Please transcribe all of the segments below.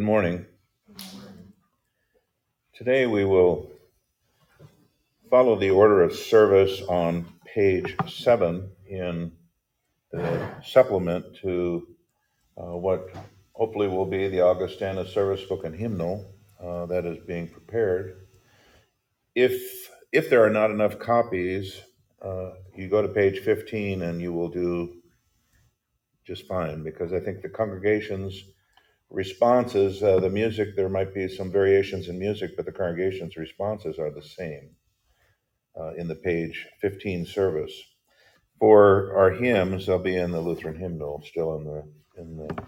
Good morning. Today we will follow the order of service on page seven in the supplement to uh, what hopefully will be the Augustana service book and hymnal uh, that is being prepared. If if there are not enough copies, uh, you go to page 15 and you will do just fine because I think the congregations responses, uh, the music, there might be some variations in music, but the congregation's responses are the same uh, in the page 15 service. For our hymns, they'll be in the Lutheran hymnal, still in the in the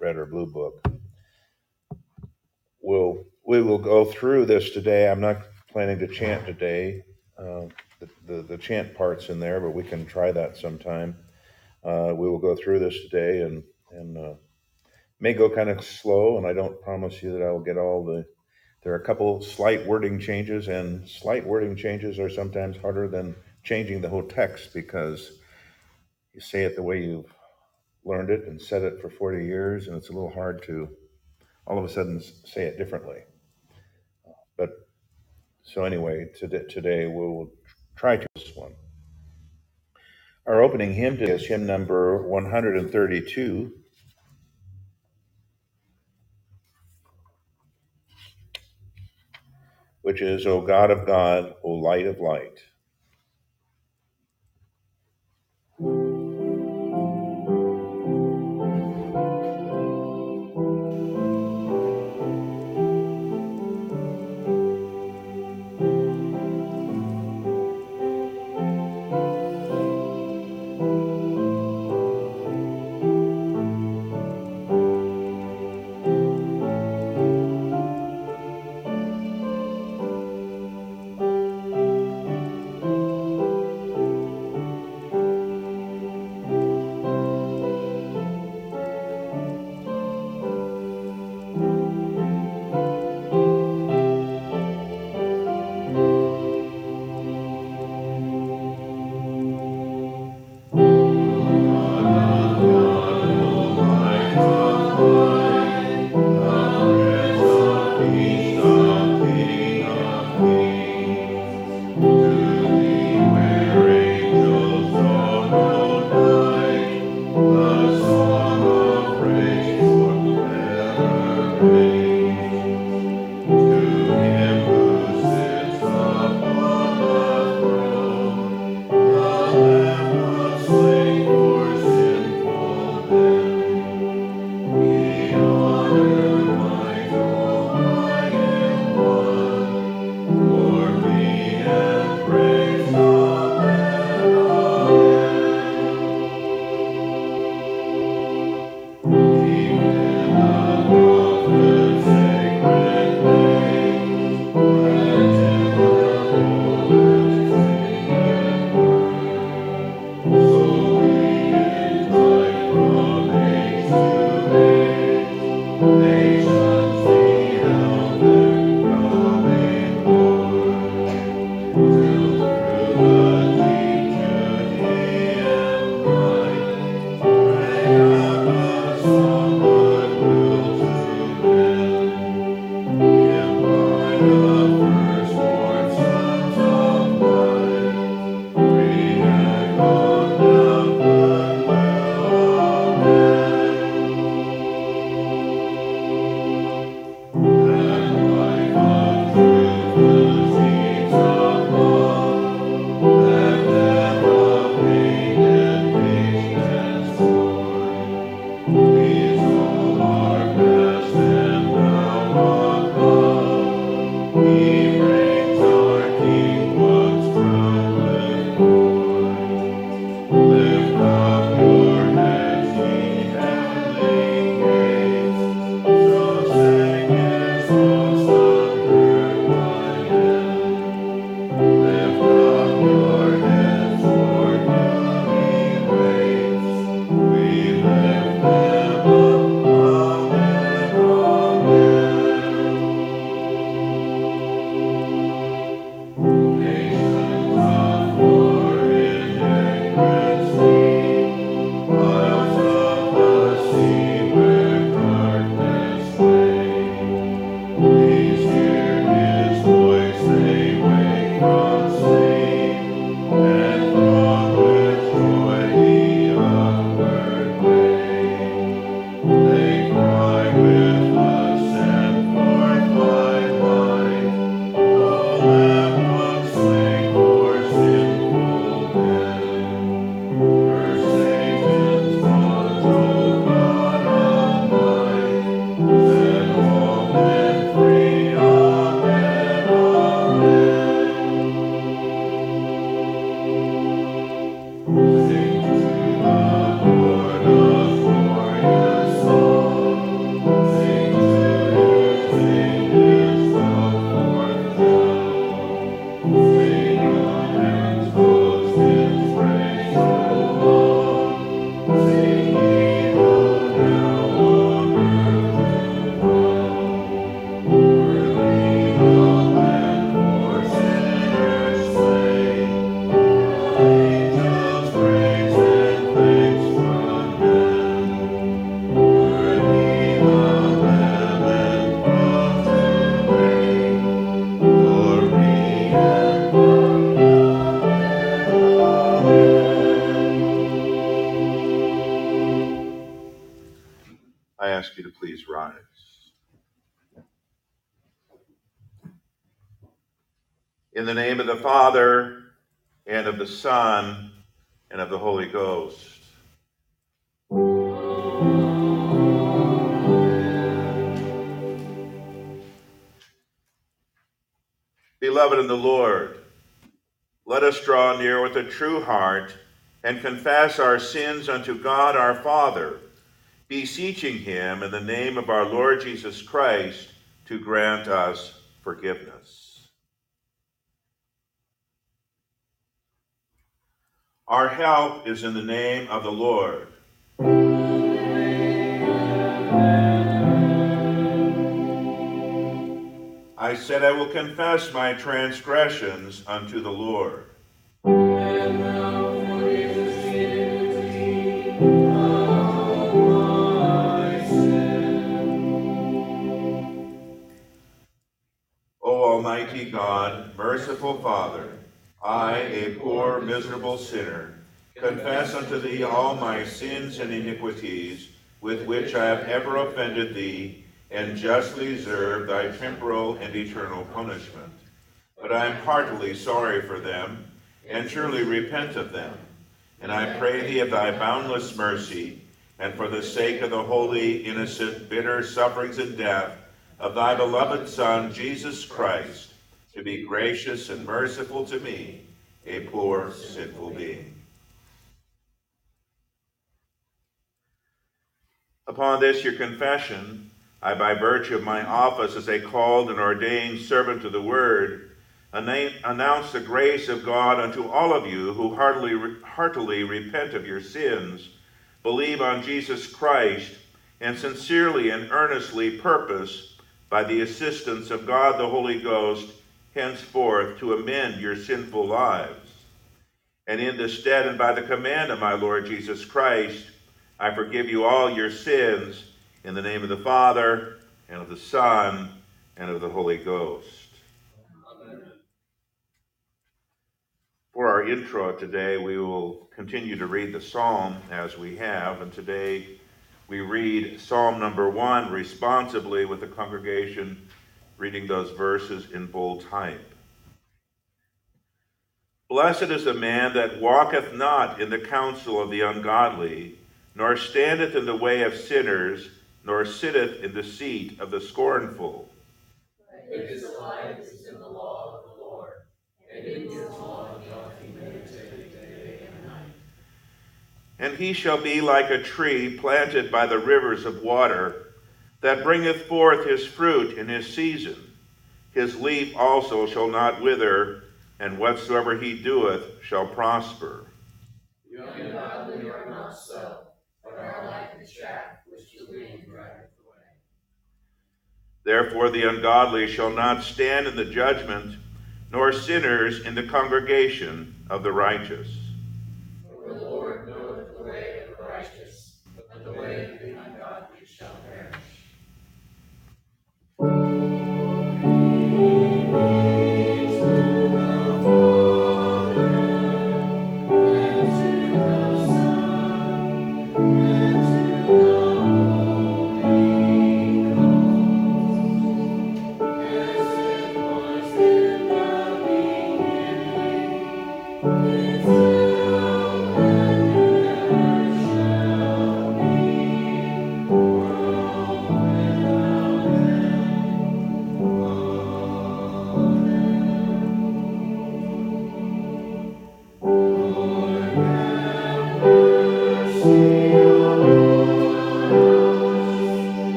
red or blue book. We'll we will go through this today. I'm not planning to chant today. Uh, the, the the chant parts in there, but we can try that sometime. Uh, we will go through this today and and uh, may go kind of slow, and I don't promise you that I will get all the. There are a couple slight wording changes, and slight wording changes are sometimes harder than changing the whole text because you say it the way you've learned it and said it for 40 years, and it's a little hard to all of a sudden say it differently. But so anyway, today, today we will try to this one. Our opening hymn today is hymn number 132, which is, O God of God, O light of light. Confess our sins unto God our Father, beseeching him in the name of our Lord Jesus Christ to grant us forgiveness. Our help is in the name of the Lord. I said, I will confess my transgressions unto the Lord. Almighty God, merciful Father, I, a poor, miserable sinner, confess unto thee all my sins and iniquities with which I have ever offended thee and justly deserve thy temporal and eternal punishment. But I am heartily sorry for them, and truly repent of them. And I pray thee of thy boundless mercy, and for the sake of the holy, innocent, bitter sufferings and death of thy beloved Son, Jesus Christ, to be gracious and merciful to me, a poor, sinful being. Upon this your confession, I, by virtue of my office as a called and ordained servant of the word, announce the grace of God unto all of you who heartily, heartily repent of your sins, believe on Jesus Christ, and sincerely and earnestly purpose, by the assistance of God the Holy Ghost, henceforth to amend your sinful lives. And in the stead and by the command of my Lord Jesus Christ, I forgive you all your sins in the name of the Father, and of the Son, and of the Holy Ghost. Amen. For our introit today, we will continue to read the psalm as we have, and today we read Psalm number one responsibly with the congregation reading those verses in bold type. Blessed is the man that walketh not in the counsel of the ungodly, nor standeth in the way of sinners, nor sitteth in the seat of the scornful. His life is in the law of the Lord, and in his law doth he meditate day and night. And he shall be like a tree planted by the rivers of water, that bringeth forth his fruit in his season. His leaf also shall not wither, and whatsoever he doeth shall prosper. The ungodly are not so, but are like the chaff Therefore, the ungodly shall not stand in the judgment, nor sinners in the congregation of the righteous. Way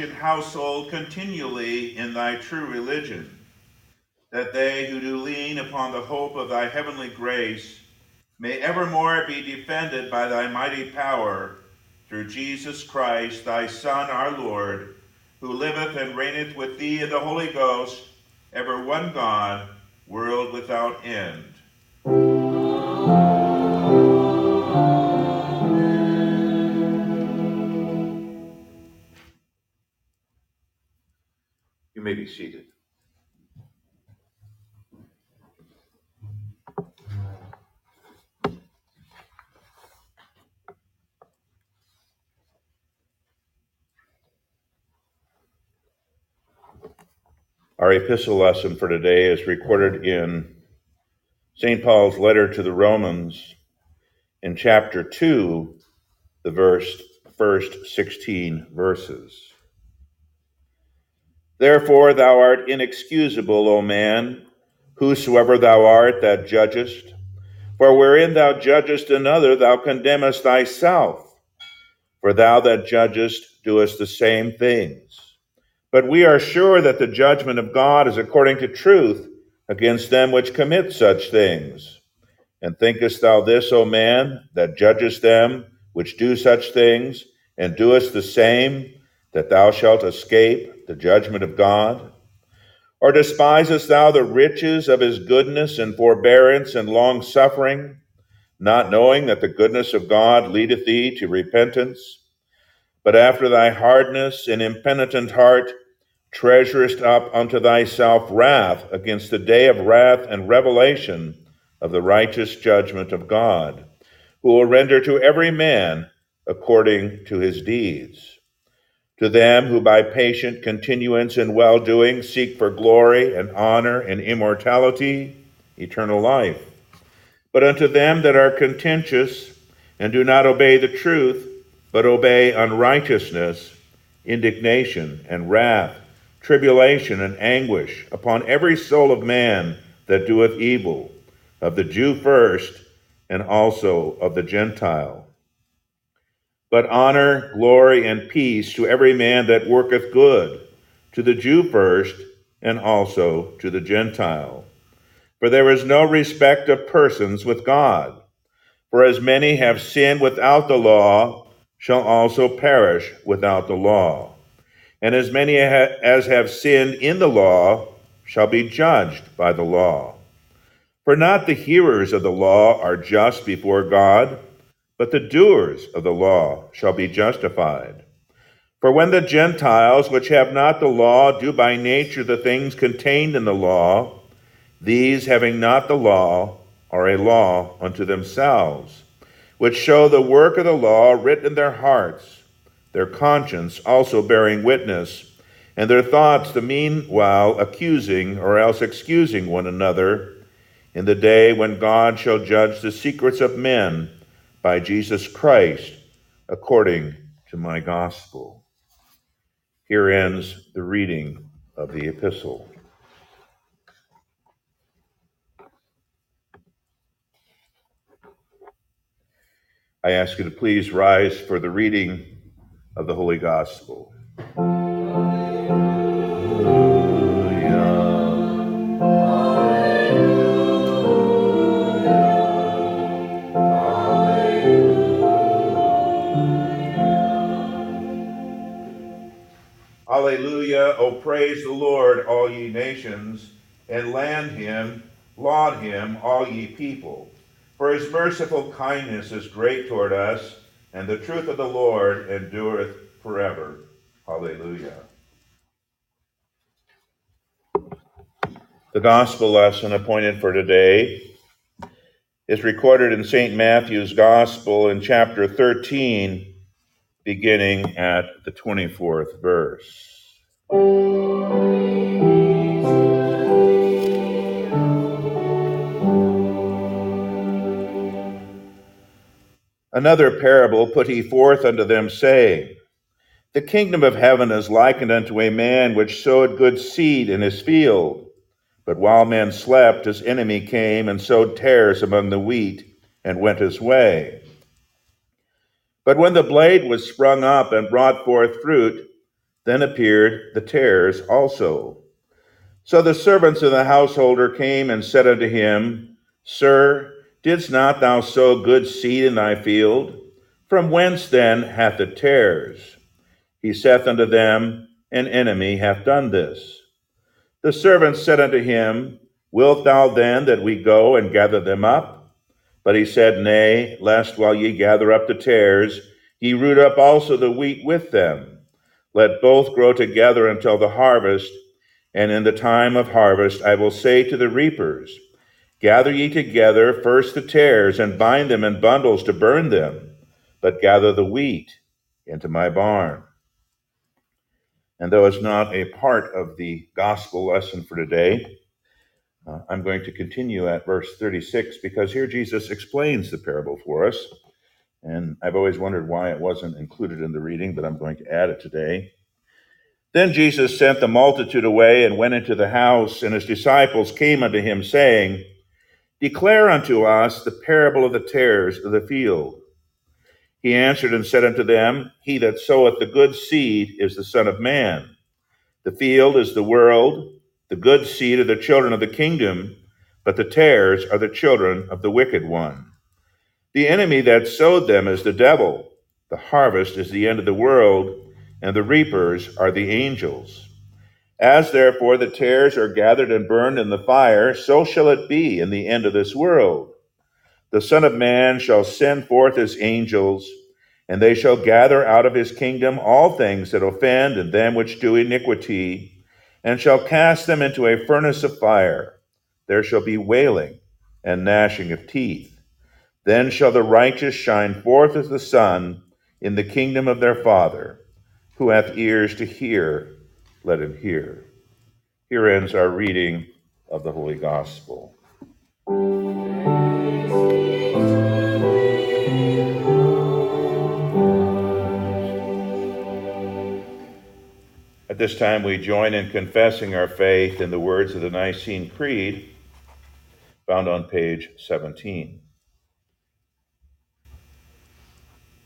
and household continually in thy true religion, that they who do lean upon the hope of thy heavenly grace may evermore be defended by thy mighty power through Jesus Christ, thy Son, our Lord, who liveth and reigneth with thee in the Holy Ghost, ever one God, world without end. May be seated. Our epistle lesson for today is recorded in St. Paul's letter to the Romans in chapter 2, the verse, first 16 verses. Therefore thou art inexcusable, O man, whosoever thou art that judgest. For wherein thou judgest another, thou condemnest thyself. For thou that judgest doest the same things. But we are sure that the judgment of God is according to truth against them which commit such things. And thinkest thou this, O man, that judgest them which do such things, and doest the same, that thou shalt escape the judgment of God? Or despisest thou the riches of his goodness and forbearance and long suffering, not knowing that the goodness of God leadeth thee to repentance? But after thy hardness and impenitent heart, treasurest up unto thyself wrath against the day of wrath and revelation of the righteous judgment of God, who will render to every man according to his deeds. To them who by patient continuance in well doing seek for glory and honor and immortality, eternal life. But unto them that are contentious and do not obey the truth, but obey unrighteousness, indignation and wrath, tribulation and anguish upon every soul of man that doeth evil, of the Jew first, and also of the Gentile but honor, glory, and peace to every man that worketh good, to the Jew first, and also to the Gentile. For there is no respect of persons with God. For as many have sinned without the law shall also perish without the law. And as many as have sinned in the law shall be judged by the law. For not the hearers of the law are just before God but the doers of the law shall be justified. For when the Gentiles, which have not the law, do by nature the things contained in the law, these, having not the law, are a law unto themselves, which show the work of the law written in their hearts, their conscience also bearing witness, and their thoughts the meanwhile accusing or else excusing one another, in the day when God shall judge the secrets of men by Jesus Christ according to my gospel. Here ends the reading of the epistle. I ask you to please rise for the reading of the Holy Gospel. Alleluia. O praise the Lord, all ye nations, and land him, laud him, all ye people. For his merciful kindness is great toward us, and the truth of the Lord endureth forever. Hallelujah. The gospel lesson appointed for today is recorded in St. Matthew's Gospel in chapter 13, beginning at the 24th verse. Another parable put he forth unto them, saying, The kingdom of heaven is likened unto a man which sowed good seed in his field. But while men slept, his enemy came and sowed tares among the wheat, and went his way. But when the blade was sprung up and brought forth fruit, then appeared the tares also. So the servants of the householder came and said unto him, Sir, Didst not thou sow good seed in thy field? From whence then hath the tares? He saith unto them, An enemy hath done this. The servants said unto him, Wilt thou then that we go and gather them up? But he said, Nay, lest while ye gather up the tares, ye root up also the wheat with them. Let both grow together until the harvest, and in the time of harvest I will say to the reapers, Gather ye together first the tares, and bind them in bundles to burn them, but gather the wheat into my barn. And though it's not a part of the gospel lesson for today, uh, I'm going to continue at verse 36 because here Jesus explains the parable for us. And I've always wondered why it wasn't included in the reading, but I'm going to add it today. Then Jesus sent the multitude away and went into the house, and his disciples came unto him, saying, Declare unto us the parable of the tares of the field. He answered and said unto them, He that soweth the good seed is the Son of Man. The field is the world, the good seed are the children of the kingdom, but the tares are the children of the wicked one. The enemy that sowed them is the devil. The harvest is the end of the world, and the reapers are the angels. As therefore the tares are gathered and burned in the fire, so shall it be in the end of this world. The Son of Man shall send forth his angels, and they shall gather out of his kingdom all things that offend and them which do iniquity, and shall cast them into a furnace of fire. There shall be wailing and gnashing of teeth. Then shall the righteous shine forth as the sun in the kingdom of their Father. Who hath ears to hear, let him hear. Here ends our reading of the Holy Gospel. At this time, we join in confessing our faith in the words of the Nicene Creed, found on page 17.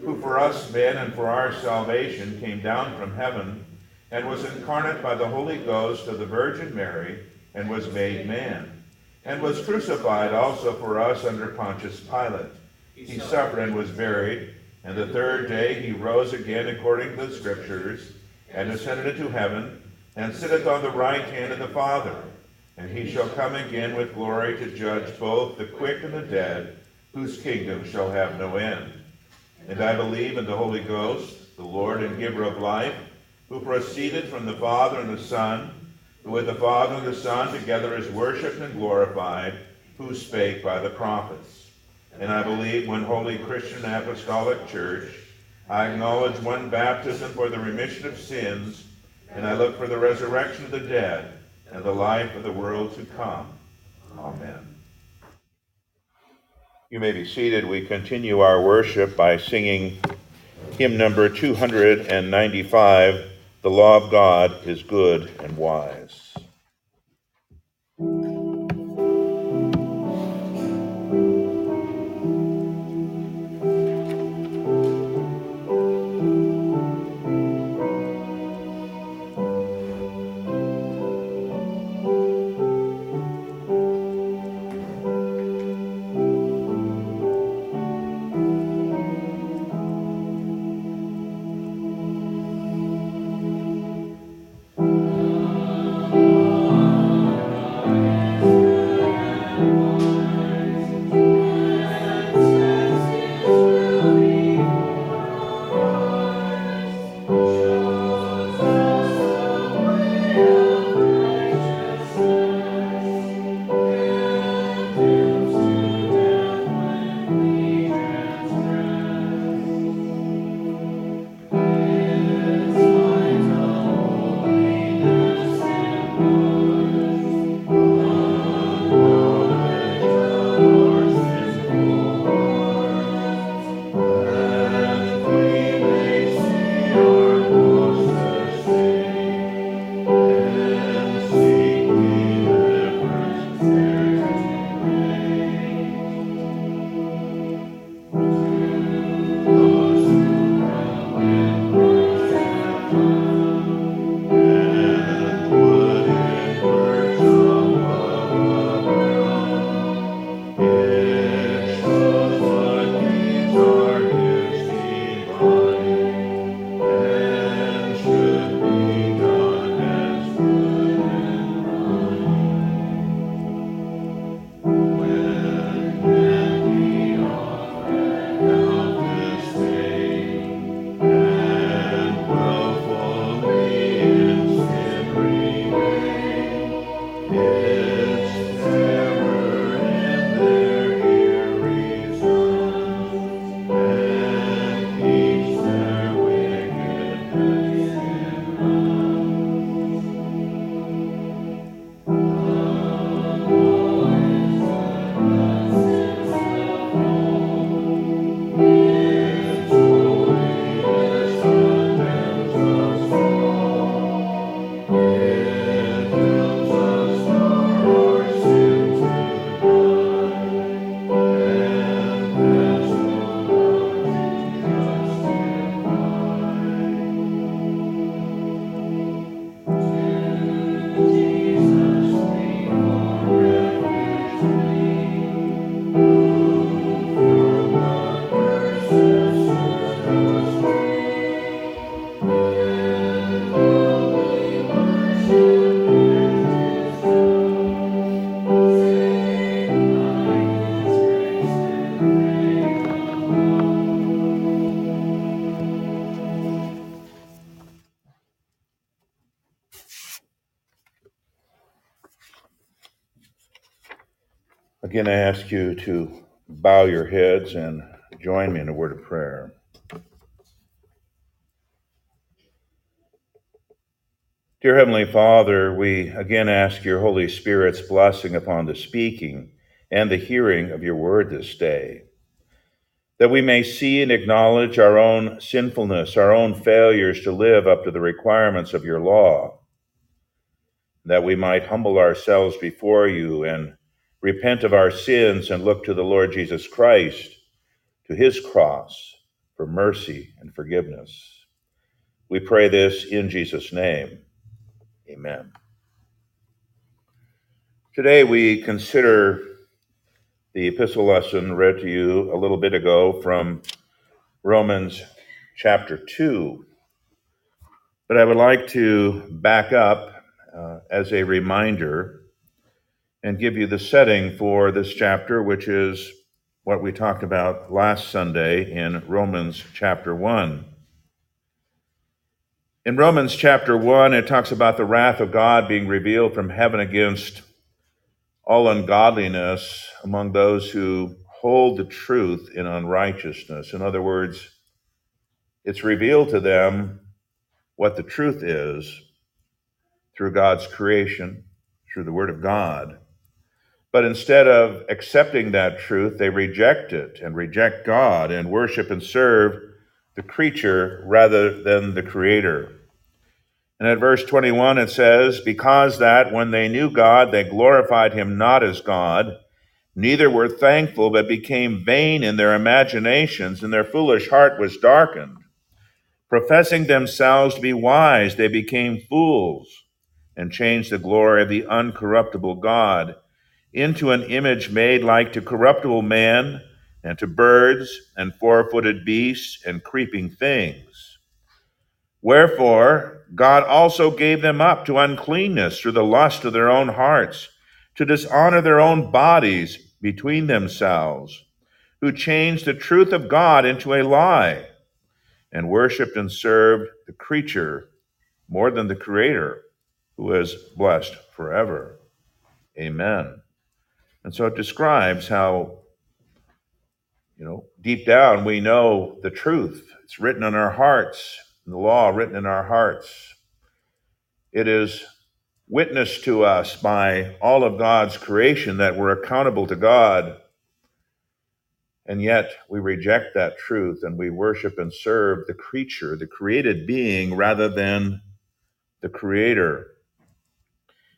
who for us men and for our salvation came down from heaven and was incarnate by the Holy Ghost of the Virgin Mary, and was made man, and was crucified also for us under Pontius Pilate. He suffered and was buried, and the third day he rose again according to the Scriptures, and ascended into heaven, and sitteth on the right hand of the Father. And he shall come again with glory to judge both the quick and the dead, whose kingdom shall have no end. And I believe in the Holy Ghost, the Lord and giver of life, who proceeded from the Father and the Son, who with the Father and the Son together is worshipped and glorified, who spake by the prophets. And I believe one holy Christian apostolic church, I acknowledge one baptism for the remission of sins, and I look for the resurrection of the dead and the life of the world to come. Amen. You may be seated. We continue our worship by singing hymn number 295 The Law of God is Good and Wise. Again, to ask you to bow your heads and join me in a word of prayer. Dear Heavenly Father, we again ask your Holy Spirit's blessing upon the speaking and the hearing of your word this day, that we may see and acknowledge our own sinfulness, our own failures to live up to the requirements of your law, that we might humble ourselves before you and repent of our sins, and look to the Lord Jesus Christ, to his cross, for mercy and forgiveness. We pray this in Jesus' name. Amen. Today we consider the epistle lesson read to you a little bit ago from Romans chapter 2. But I would like to back up uh, as a reminder and give you the setting for this chapter, which is what we talked about last Sunday in Romans chapter 1. In Romans chapter 1, it talks about the wrath of God being revealed from heaven against all ungodliness among those who hold the truth in unrighteousness. In other words, It's revealed to them what the truth is through God's creation, through the Word of God. But instead of accepting that truth, they reject it and reject God and worship and serve the creature rather than the Creator. And at verse 21, it says, Because that when they knew God, they glorified him not as God, neither were thankful, but became vain in their imaginations, and their foolish heart was darkened. Professing themselves to be wise, they became fools and changed the glory of the uncorruptible God into an image made like to corruptible man and to birds and four footed beasts and creeping things. Wherefore, God also gave them up to uncleanness through the lust of their own hearts, to dishonor their own bodies between themselves, who changed the truth of God into a lie, and worshiped and served the creature more than the Creator, who is blessed forever. Amen. And so it describes how, you know, deep down we know the truth. It's written in our hearts, the law written in our hearts. It is witnessed to us by all of God's creation that we're accountable to God. And yet we reject that truth and we worship and serve the creature, the created being, rather than the creator.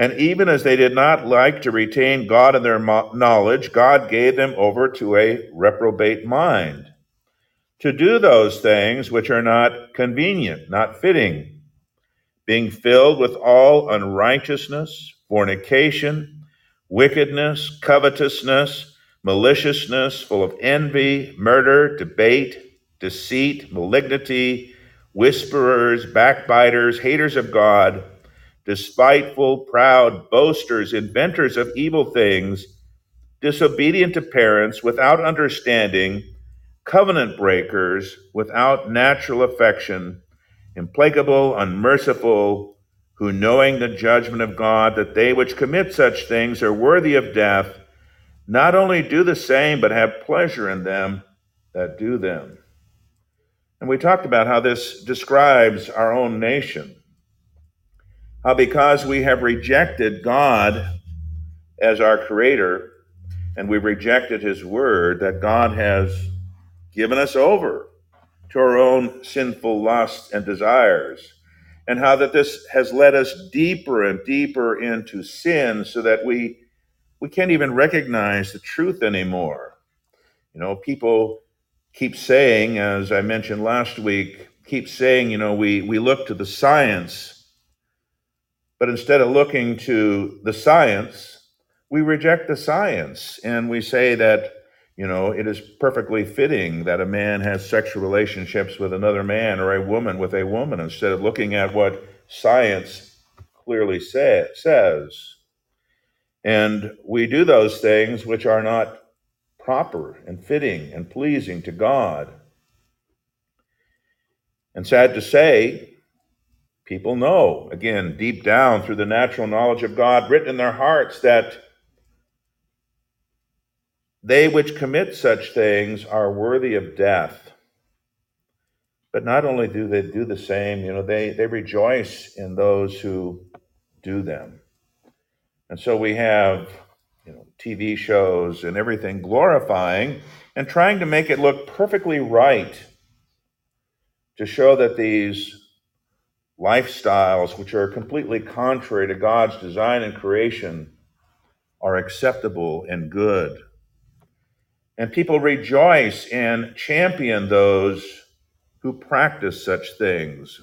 And even as they did not like to retain God in their knowledge, God gave them over to a reprobate mind to do those things which are not convenient, not fitting, being filled with all unrighteousness, fornication, wickedness, covetousness, maliciousness, full of envy, murder, debate, deceit, malignity, whisperers, backbiters, haters of God despiteful, proud, boasters, inventors of evil things, disobedient to parents, without understanding, covenant breakers, without natural affection, implacable, unmerciful, who knowing the judgment of God, that they which commit such things are worthy of death, not only do the same, but have pleasure in them that do them. And we talked about how this describes our own nation how because we have rejected God as our creator and we've rejected his word, that God has given us over to our own sinful lusts and desires. And how that this has led us deeper and deeper into sin so that we we can't even recognize the truth anymore. You know, people keep saying, as I mentioned last week, keep saying, you know, we, we look to the science but instead of looking to the science, we reject the science and we say that, you know, it is perfectly fitting that a man has sexual relationships with another man or a woman with a woman instead of looking at what science clearly say, says. And we do those things which are not proper and fitting and pleasing to God. And sad to say, People know, again, deep down through the natural knowledge of God, written in their hearts, that they which commit such things are worthy of death. But not only do they do the same, you know, they, they rejoice in those who do them. And so we have, you know, TV shows and everything glorifying and trying to make it look perfectly right to show that these lifestyles which are completely contrary to God's design and creation are acceptable and good. And people rejoice and champion those who practice such things.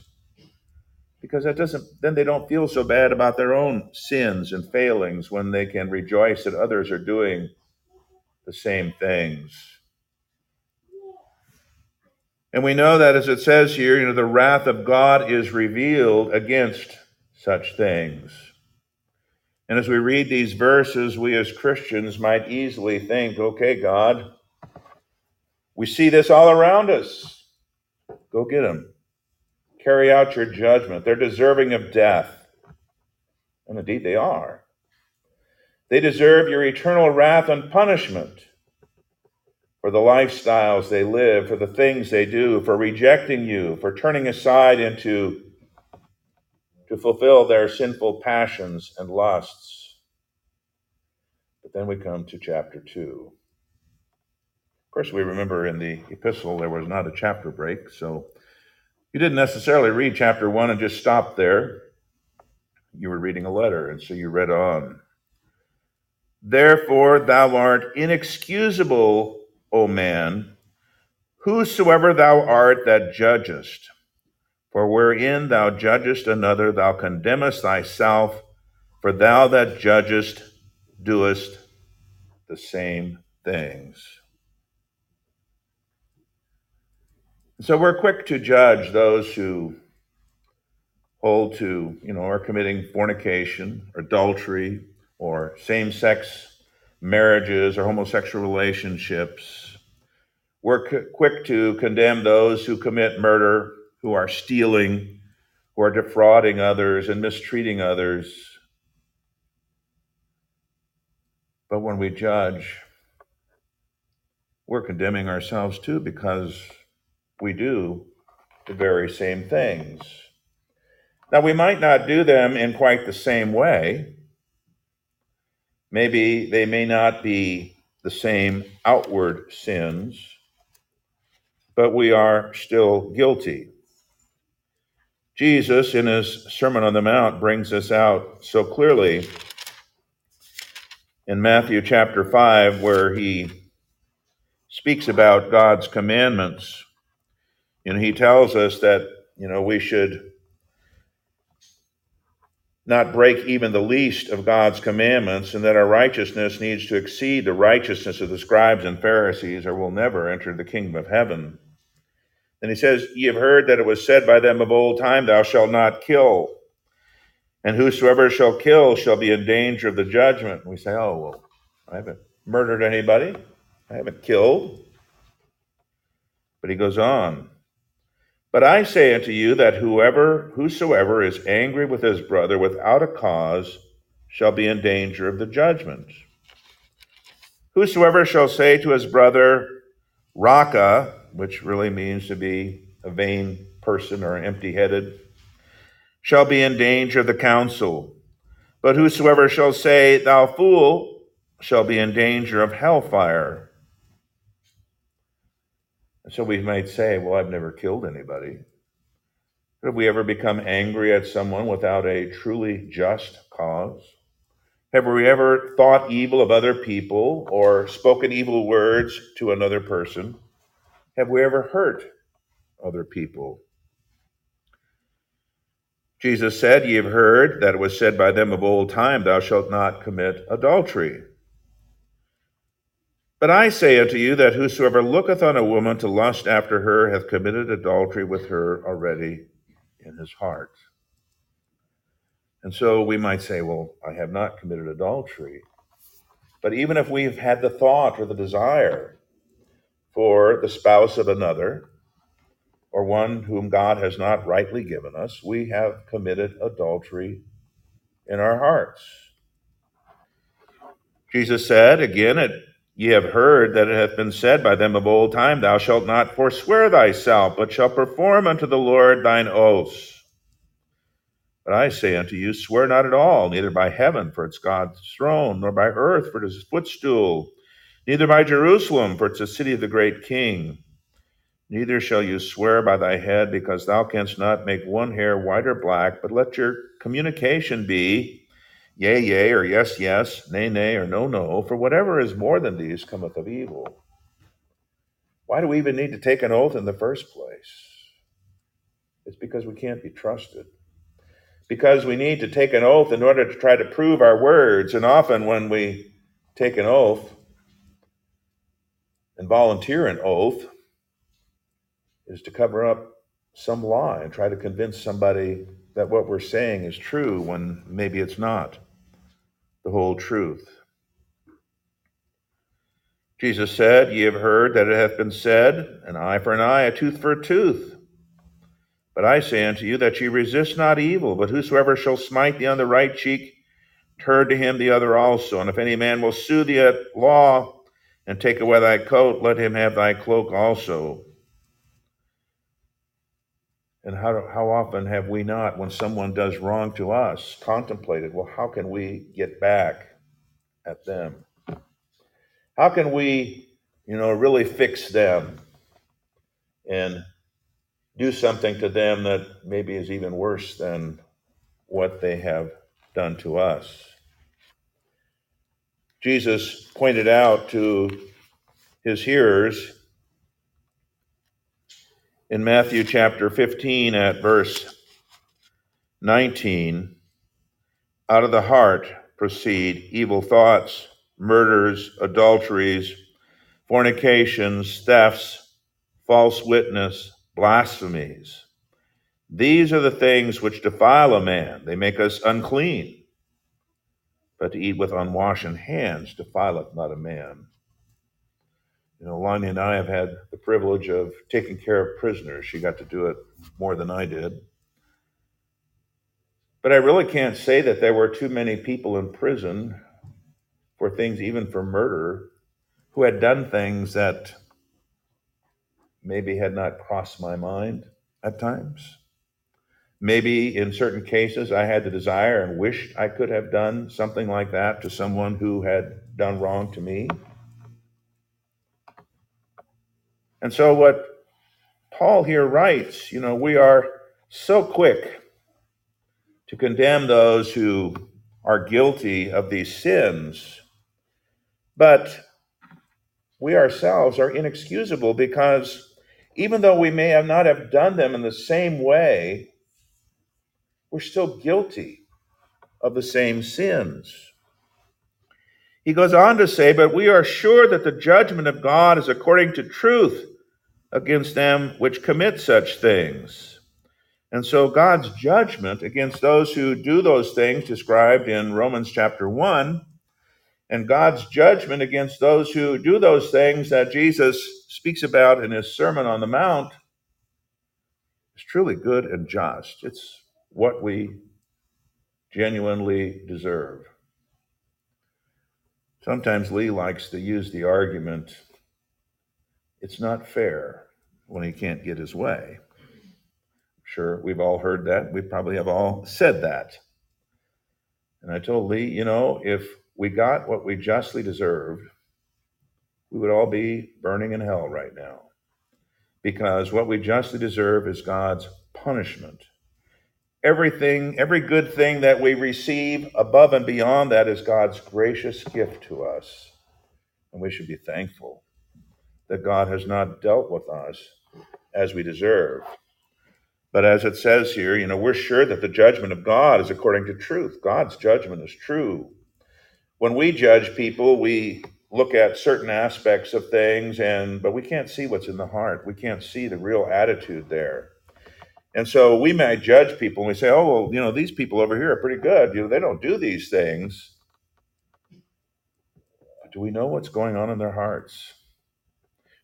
Because that doesn't, then they don't feel so bad about their own sins and failings when they can rejoice that others are doing the same things. And we know that as it says here, you know, the wrath of God is revealed against such things. And as we read these verses, we as Christians might easily think, okay, God, we see this all around us. Go get them. Carry out your judgment. They're deserving of death. And indeed, they are. They deserve your eternal wrath and punishment for the lifestyles they live, for the things they do, for rejecting you, for turning aside into to fulfill their sinful passions and lusts. But then we come to chapter 2. Of course, we remember in the epistle there was not a chapter break, so you didn't necessarily read chapter 1 and just stop there. You were reading a letter, and so you read on. Therefore, thou art inexcusable, O man, whosoever thou art that judgest. For wherein thou judgest another, thou condemnest thyself, for thou that judgest doest the same things. So we're quick to judge those who hold to, you know, are committing fornication, adultery, or same sex marriages or homosexual relationships. We're c- quick to condemn those who commit murder, who are stealing, who are defrauding others and mistreating others. But when we judge, we're condemning ourselves too because we do the very same things. Now, we might not do them in quite the same way. Maybe they may not be the same outward sins, but we are still guilty. Jesus, in his Sermon on the Mount, brings this out so clearly in Matthew chapter 5, where he speaks about God's commandments. And he tells us that, you know, we should not break even the least of God's commandments, and that our righteousness needs to exceed the righteousness of the scribes and Pharisees, or we'll never enter the kingdom of heaven. And he says, Ye have heard that it was said by them of old time, Thou shalt not kill. And whosoever shall kill shall be in danger of the judgment. We say, Oh, well, I haven't murdered anybody, I haven't killed. But he goes on. But I say unto you that whoever, whosoever is angry with his brother without a cause shall be in danger of the judgment. Whosoever shall say to his brother, Raca, which really means to be a vain person or empty headed, shall be in danger of the council. But whosoever shall say, Thou fool, shall be in danger of hellfire. And so we might say, well, I've never killed anybody. Have we ever become angry at someone without a truly just cause? Have we ever thought evil of other people or spoken evil words to another person? Have we ever hurt other people? Jesus said, Ye have heard that it was said by them of old time, Thou shalt not commit adultery. But I say unto you that whosoever looketh on a woman to lust after her hath committed adultery with her already in his heart. And so we might say, well, I have not committed adultery. But even if we've had the thought or the desire for the spouse of another, or one whom God has not rightly given us, we have committed adultery in our hearts. Jesus said again at Ye have heard that it hath been said by them of old time, Thou shalt not forswear thyself, but shalt perform unto the Lord thine oaths. But I say unto you, swear not at all, neither by heaven, for it's God's throne, nor by earth, for it is his footstool, neither by Jerusalem, for it's the city of the great king. Neither shall you swear by thy head, because thou canst not make one hair white or black, but let your communication be Yea, yea, or yes, yes, nay, nay, or no, no, for whatever is more than these cometh of evil. Why do we even need to take an oath in the first place? It's because we can't be trusted. Because we need to take an oath in order to try to prove our words. And often when we take an oath and volunteer an oath, is to cover up some lie and try to convince somebody that what we're saying is true when maybe it's not the whole truth. Jesus said, Ye have heard that it hath been said, An eye for an eye, a tooth for a tooth. But I say unto you that ye resist not evil, but whosoever shall smite thee on the right cheek, turn to him the other also. And if any man will sue thee at law and take away thy coat, let him have thy cloak also. And how, how often have we not, when someone does wrong to us, contemplated, well, how can we get back at them? How can we, you know, really fix them and do something to them that maybe is even worse than what they have done to us? Jesus pointed out to his hearers in Matthew chapter 15 at verse 19 out of the heart proceed evil thoughts, murders, adulteries, fornications, thefts, false witness, blasphemies. These are the things which defile a man. They make us unclean. But to eat with unwashen hands defileth not a man. You know, Lonnie and I have had the privilege of taking care of prisoners. She got to do it more than I did. But I really can't say that there were too many people in prison for things, even for murder, who had done things that maybe had not crossed my mind at times. Maybe in certain cases I had the desire and wished I could have done something like that to someone who had done wrong to me. And so, what Paul here writes, you know, we are so quick to condemn those who are guilty of these sins, but we ourselves are inexcusable because even though we may have not have done them in the same way, we're still guilty of the same sins. He goes on to say, But we are sure that the judgment of God is according to truth against them which commit such things. And so God's judgment against those who do those things described in Romans chapter 1, and God's judgment against those who do those things that Jesus speaks about in his Sermon on the Mount is truly good and just. It's what we genuinely deserve. Sometimes Lee likes to use the argument it's not fair when he can't get his way. Sure, we've all heard that. We probably have all said that. And I told Lee, you know, if we got what we justly deserved, we would all be burning in hell right now. Because what we justly deserve is God's punishment. Everything, every good thing that we receive above and beyond that is God's gracious gift to us. And we should be thankful that God has not dealt with us as we deserve. But as it says here, you know, we're sure that the judgment of God is according to truth. God's judgment is true. When we judge people, we look at certain aspects of things and but we can't see what's in the heart. We can't see the real attitude there. And so we might judge people and we say, "Oh, well, you know, these people over here are pretty good. You know, they don't do these things." But do we know what's going on in their hearts?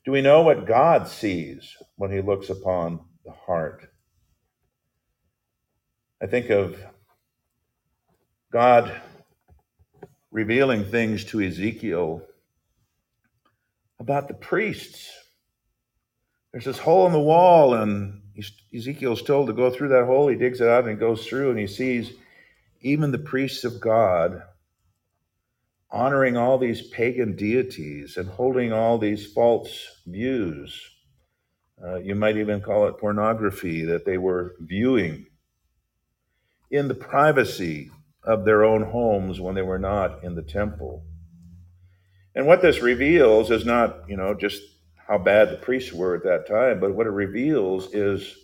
Do we know what God sees when he looks upon the heart? I think of God revealing things to Ezekiel about the priests. There's this hole in the wall, and Ezekiel's told to go through that hole. He digs it out and goes through, and he sees even the priests of God honoring all these pagan deities and holding all these false views. Uh, you might even call it pornography that they were viewing in the privacy of their own homes when they were not in the temple. And what this reveals is not, you know, just how bad the priests were at that time, but what it reveals is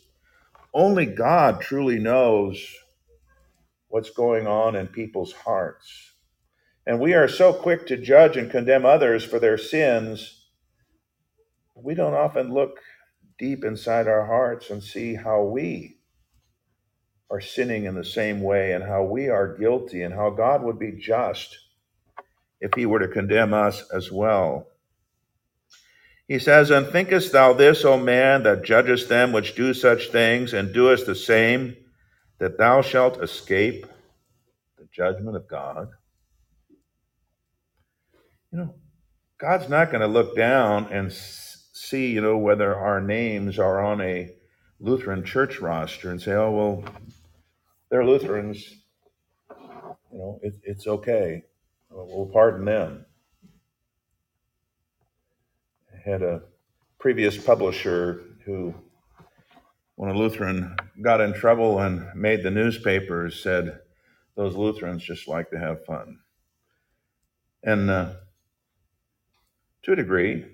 only God truly knows what's going on in people's hearts. And we are so quick to judge and condemn others for their sins, we don't often look deep inside our hearts and see how we are sinning in the same way and how we are guilty and how God would be just if he were to condemn us as well. He says, And thinkest thou this, O man, that judgest them which do such things, and doest the same, that thou shalt escape the judgment of God? You know, God's not going to look down and see, you know, whether our names are on a Lutheran church roster and say, oh, well, they're Lutherans. You know, it, it's okay. We'll pardon them. Had a previous publisher who, when a Lutheran got in trouble and made the newspapers, said, those Lutherans just like to have fun. And uh, to a degree,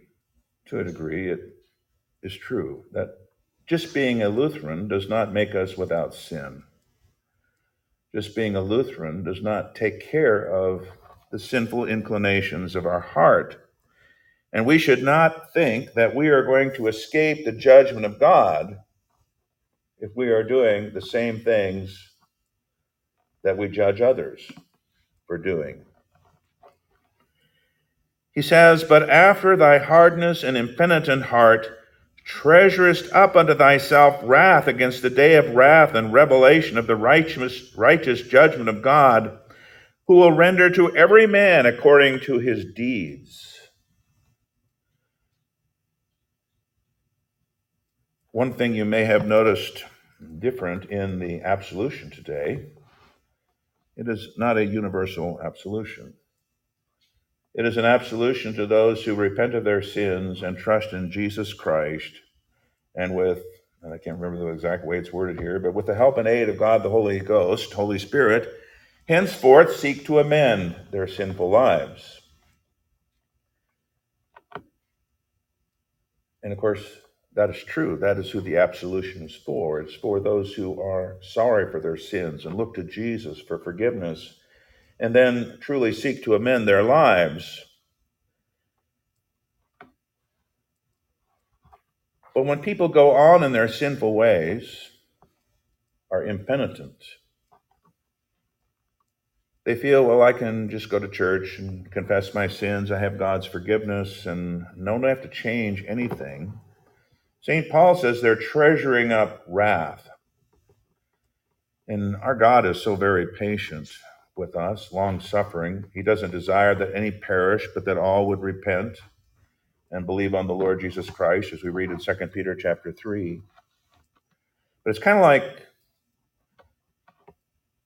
to a degree, it is true that just being a Lutheran does not make us without sin. Just being a Lutheran does not take care of the sinful inclinations of our heart. And we should not think that we are going to escape the judgment of God if we are doing the same things that we judge others for doing. He says, But after thy hardness and impenitent heart treasurest up unto thyself wrath against the day of wrath and revelation of the righteous, righteous judgment of God, who will render to every man according to his deeds. One thing you may have noticed different in the absolution today, it is not a universal absolution. It is an absolution to those who repent of their sins and trust in Jesus Christ, and with, and I can't remember the exact way it's worded here, but with the help and aid of God the Holy Ghost, Holy Spirit, henceforth seek to amend their sinful lives. And of course, that is true. That is who the absolution is for. It's for those who are sorry for their sins and look to Jesus for forgiveness and then truly seek to amend their lives. But when people go on in their sinful ways, are impenitent, they feel, well, I can just go to church and confess my sins. I have God's forgiveness and don't have to change anything. St. Paul says they're treasuring up wrath. And our God is so very patient with us, long suffering. He doesn't desire that any perish, but that all would repent and believe on the Lord Jesus Christ, as we read in 2 Peter chapter 3. But it's kind of like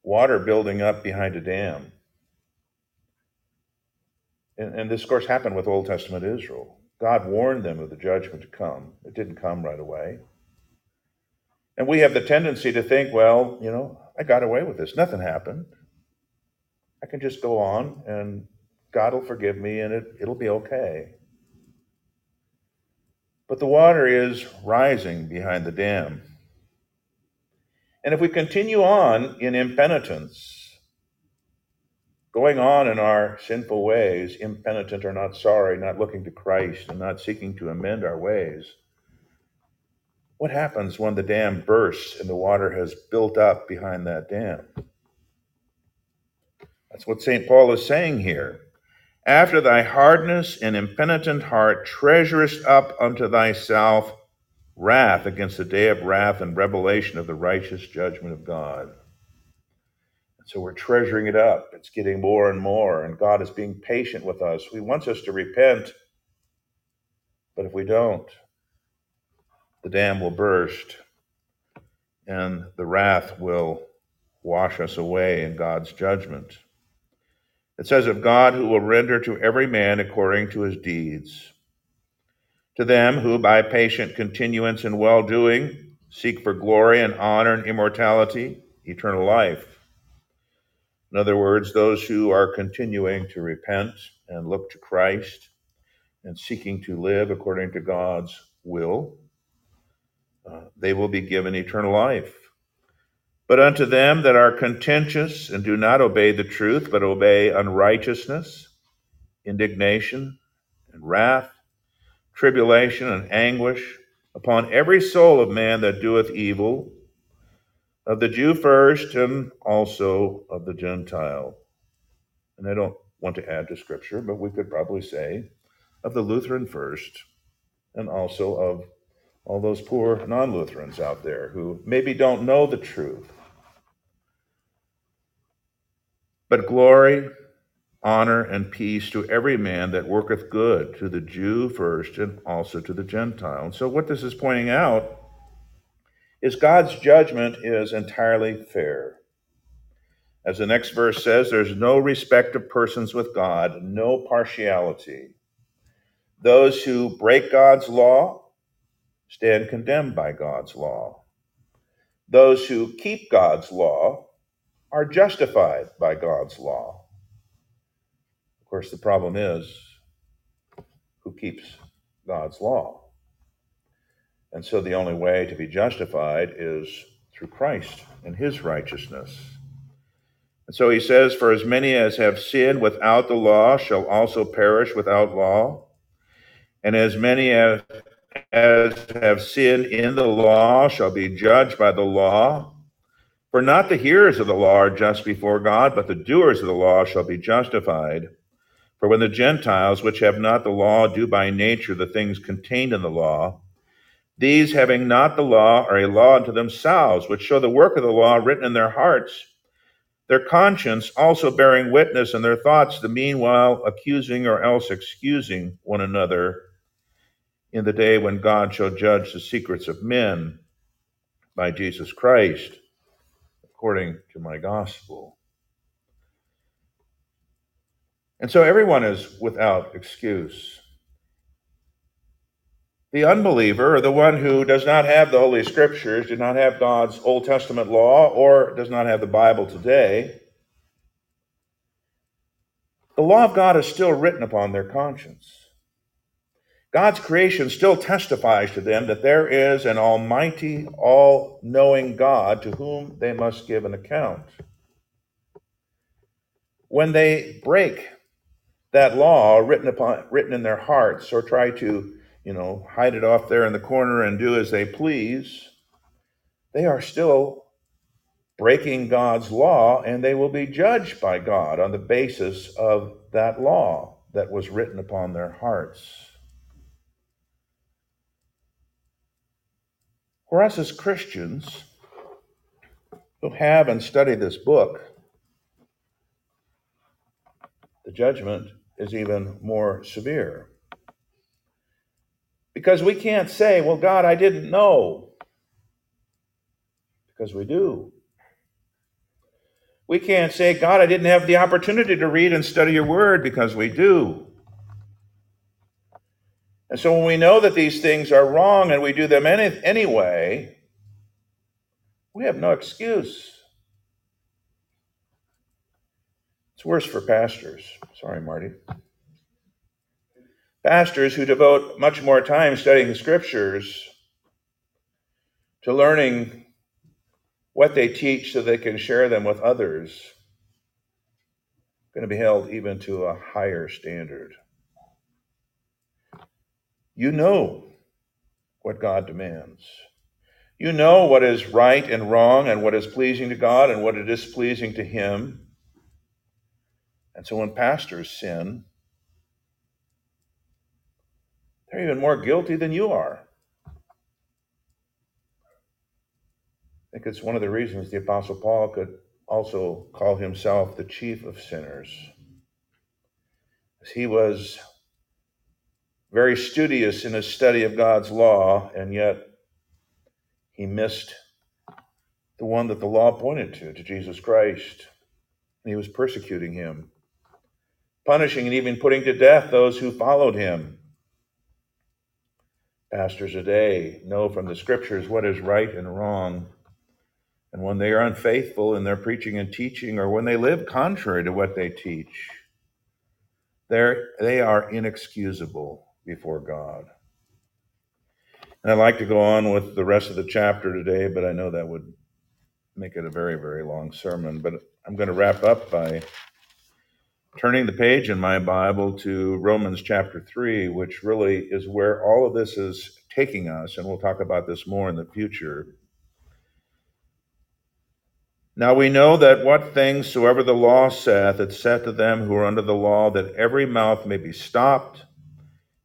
water building up behind a dam. And, and this, of course, happened with Old Testament Israel. God warned them of the judgment to come. It didn't come right away. And we have the tendency to think, well, you know, I got away with this. Nothing happened. I can just go on and God will forgive me and it, it'll be okay. But the water is rising behind the dam. And if we continue on in impenitence, going on in our sinful ways, impenitent or not sorry, not looking to Christ and not seeking to amend our ways, what happens when the dam bursts and the water has built up behind that dam? That's what St. Paul is saying here. After thy hardness and impenitent heart treasurest up unto thyself wrath against the day of wrath and revelation of the righteous judgment of God. So we're treasuring it up. It's getting more and more, and God is being patient with us. He wants us to repent, but if we don't, the dam will burst and the wrath will wash us away in God's judgment. It says, Of God who will render to every man according to his deeds. To them who, by patient continuance in well doing, seek for glory and honor and immortality, eternal life. In other words, those who are continuing to repent and look to Christ and seeking to live according to God's will, uh, they will be given eternal life. But unto them that are contentious and do not obey the truth, but obey unrighteousness, indignation, and wrath, tribulation, and anguish, upon every soul of man that doeth evil, of the Jew first, and also of the Gentile. And I don't want to add to Scripture, but we could probably say of the Lutheran first, and also of all those poor non Lutherans out there who maybe don't know the truth. But glory, honor, and peace to every man that worketh good, to the Jew first, and also to the Gentile. And so, what this is pointing out is God's judgment is entirely fair. As the next verse says, there's no respect of persons with God, no partiality. Those who break God's law stand condemned by God's law. Those who keep God's law are justified by God's law. Of course, the problem is who keeps God's law? And so the only way to be justified is through Christ and his righteousness. And so he says, For as many as have sinned without the law shall also perish without law, and as many as, as have sinned in the law shall be judged by the law. For not the hearers of the law are just before God, but the doers of the law shall be justified. For when the Gentiles, which have not the law, do by nature the things contained in the law, these, having not the law, are a law unto themselves, which show the work of the law written in their hearts, their conscience also bearing witness, and their thoughts the meanwhile accusing or else excusing one another in the day when God shall judge the secrets of men by Jesus Christ, according to my gospel. And so everyone is without excuse. The unbeliever, or the one who does not have the Holy Scriptures, does not have God's Old Testament law, or does not have the Bible today, the law of God is still written upon their conscience. God's creation still testifies to them that there is an almighty, all knowing God to whom they must give an account. When they break that law written upon written in their hearts or try to you know, hide it off there in the corner and do as they please, they are still breaking God's law and they will be judged by God on the basis of that law that was written upon their hearts. For us as Christians who have and study this book, the judgment is even more severe. Because we can't say, well, God, I didn't know. Because we do. We can't say, God, I didn't have the opportunity to read and study your word because we do. And so when we know that these things are wrong and we do them any, anyway, we have no excuse. It's worse for pastors. Sorry, Marty. Pastors who devote much more time studying the scriptures to learning what they teach so they can share them with others going to be held even to a higher standard. You know what God demands. You know what is right and wrong and what is pleasing to God and what is displeasing to Him. And so when pastors sin, they're even more guilty than you are. I think it's one of the reasons the Apostle Paul could also call himself the chief of sinners. As he was very studious in his study of God's law, and yet he missed the one that the law pointed to, to Jesus Christ. And he was persecuting him, punishing and even putting to death those who followed him. Pastors today know from the scriptures what is right and wrong. And when they are unfaithful in their preaching and teaching, or when they live contrary to what they teach, they are inexcusable before God. And I'd like to go on with the rest of the chapter today, but I know that would make it a very, very long sermon. But I'm going to wrap up by turning the page in my Bible to Romans chapter 3, which really is where all of this is taking us, and we'll talk about this more in the future. Now we know that what things soever the law saith, it saith to them who are under the law, that every mouth may be stopped,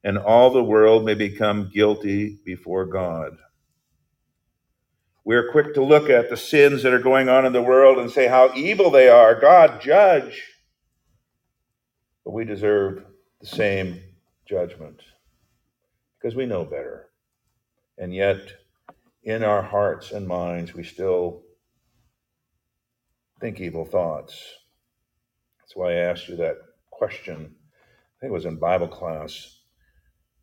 and all the world may become guilty before God. We're quick to look at the sins that are going on in the world and say how evil they are. God, judge. But we deserve the same judgment because we know better. And yet, in our hearts and minds, we still think evil thoughts. That's why I asked you that question. I think it was in Bible class.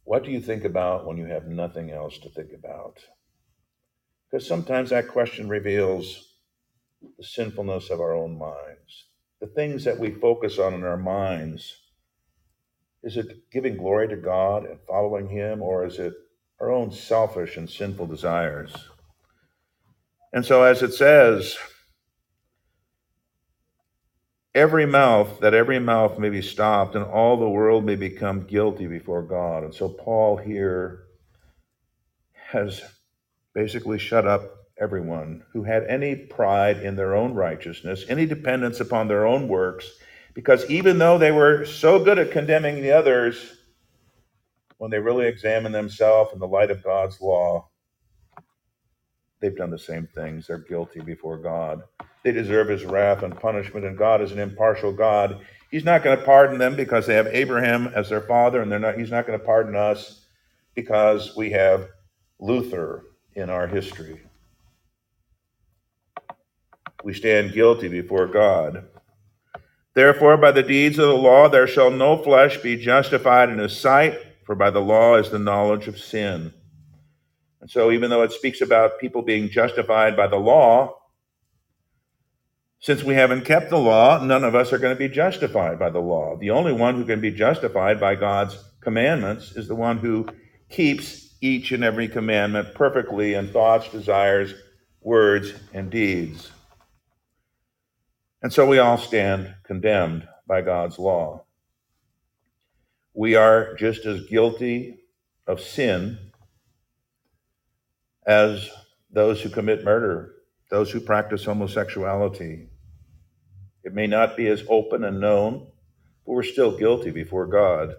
What do you think about when you have nothing else to think about? Because sometimes that question reveals the sinfulness of our own minds. The things that we focus on in our minds, is it giving glory to God and following Him, or is it our own selfish and sinful desires? And so, as it says, every mouth, that every mouth may be stopped and all the world may become guilty before God. And so Paul here has basically shut up everyone who had any pride in their own righteousness, any dependence upon their own works, because even though they were so good at condemning the others, when they really examine themselves in the light of God's law, they've done the same things. They're guilty before God. They deserve his wrath and punishment, and God is an impartial God. He's not going to pardon them because they have Abraham as their father, and they're not, he's not going to pardon us because we have Luther in our history. We stand guilty before God. Therefore, by the deeds of the law, there shall no flesh be justified in his sight, for by the law is the knowledge of sin. And so, even though it speaks about people being justified by the law, since we haven't kept the law, none of us are going to be justified by the law. The only one who can be justified by God's commandments is the one who keeps each and every commandment perfectly in thoughts, desires, words, and deeds. And so we all stand condemned by God's law. We are just as guilty of sin as those who commit murder, those who practice homosexuality, it may not be as open and known, but we're still guilty before God.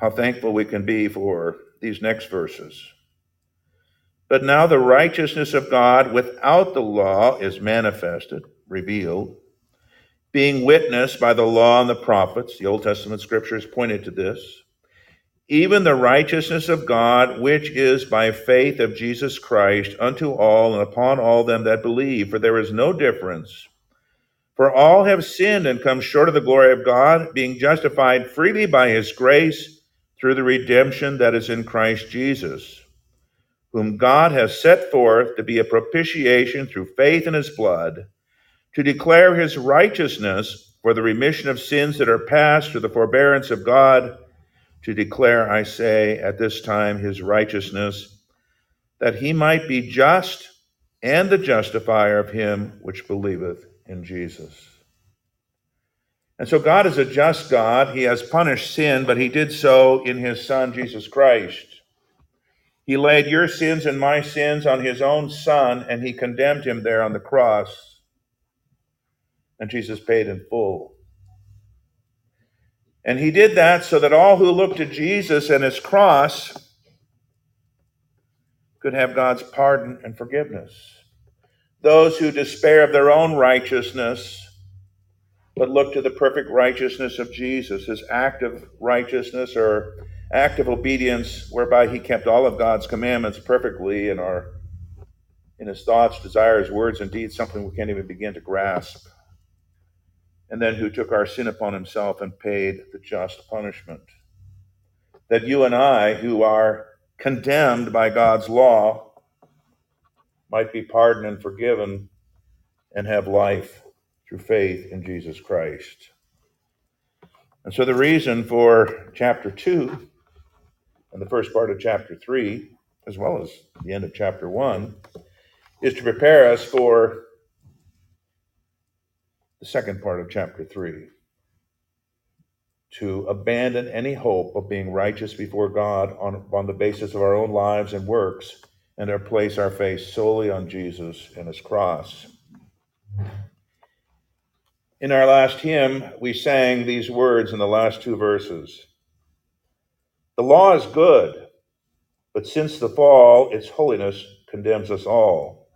How thankful we can be for these next verses. But now the righteousness of God without the law is manifested, revealed, being witnessed by the law and the prophets. The Old Testament scriptures pointed to this even the righteousness of God, which is by faith of Jesus Christ unto all and upon all them that believe, for there is no difference. For all have sinned and come short of the glory of God, being justified freely by his grace through the redemption that is in Christ Jesus, whom God has set forth to be a propitiation through faith in his blood, to declare his righteousness for the remission of sins that are past through the forbearance of God to declare, I say, at this time his righteousness, that he might be just and the justifier of him which believeth in Jesus. And so God is a just God. He has punished sin, but he did so in his Son, Jesus Christ. He laid your sins and my sins on his own Son, and he condemned him there on the cross. And Jesus paid in full. And he did that so that all who look to Jesus and his cross could have God's pardon and forgiveness. Those who despair of their own righteousness but look to the perfect righteousness of Jesus, his active righteousness or active obedience whereby he kept all of God's commandments perfectly in our in his thoughts, desires, words, and deeds, something we can't even begin to grasp and then who took our sin upon himself and paid the just punishment. That you and I, who are condemned by God's law, might be pardoned and forgiven and have life through faith in Jesus Christ. And so, the reason for chapter 2 and the first part of chapter 3, as well as the end of chapter 1, is to prepare us for the second part of chapter 3 to abandon any hope of being righteous before God on, on the basis of our own lives and works and to place our faith solely on Jesus and his cross. In our last hymn, we sang these words in the last two verses The law is good, but since the fall, its holiness condemns us all.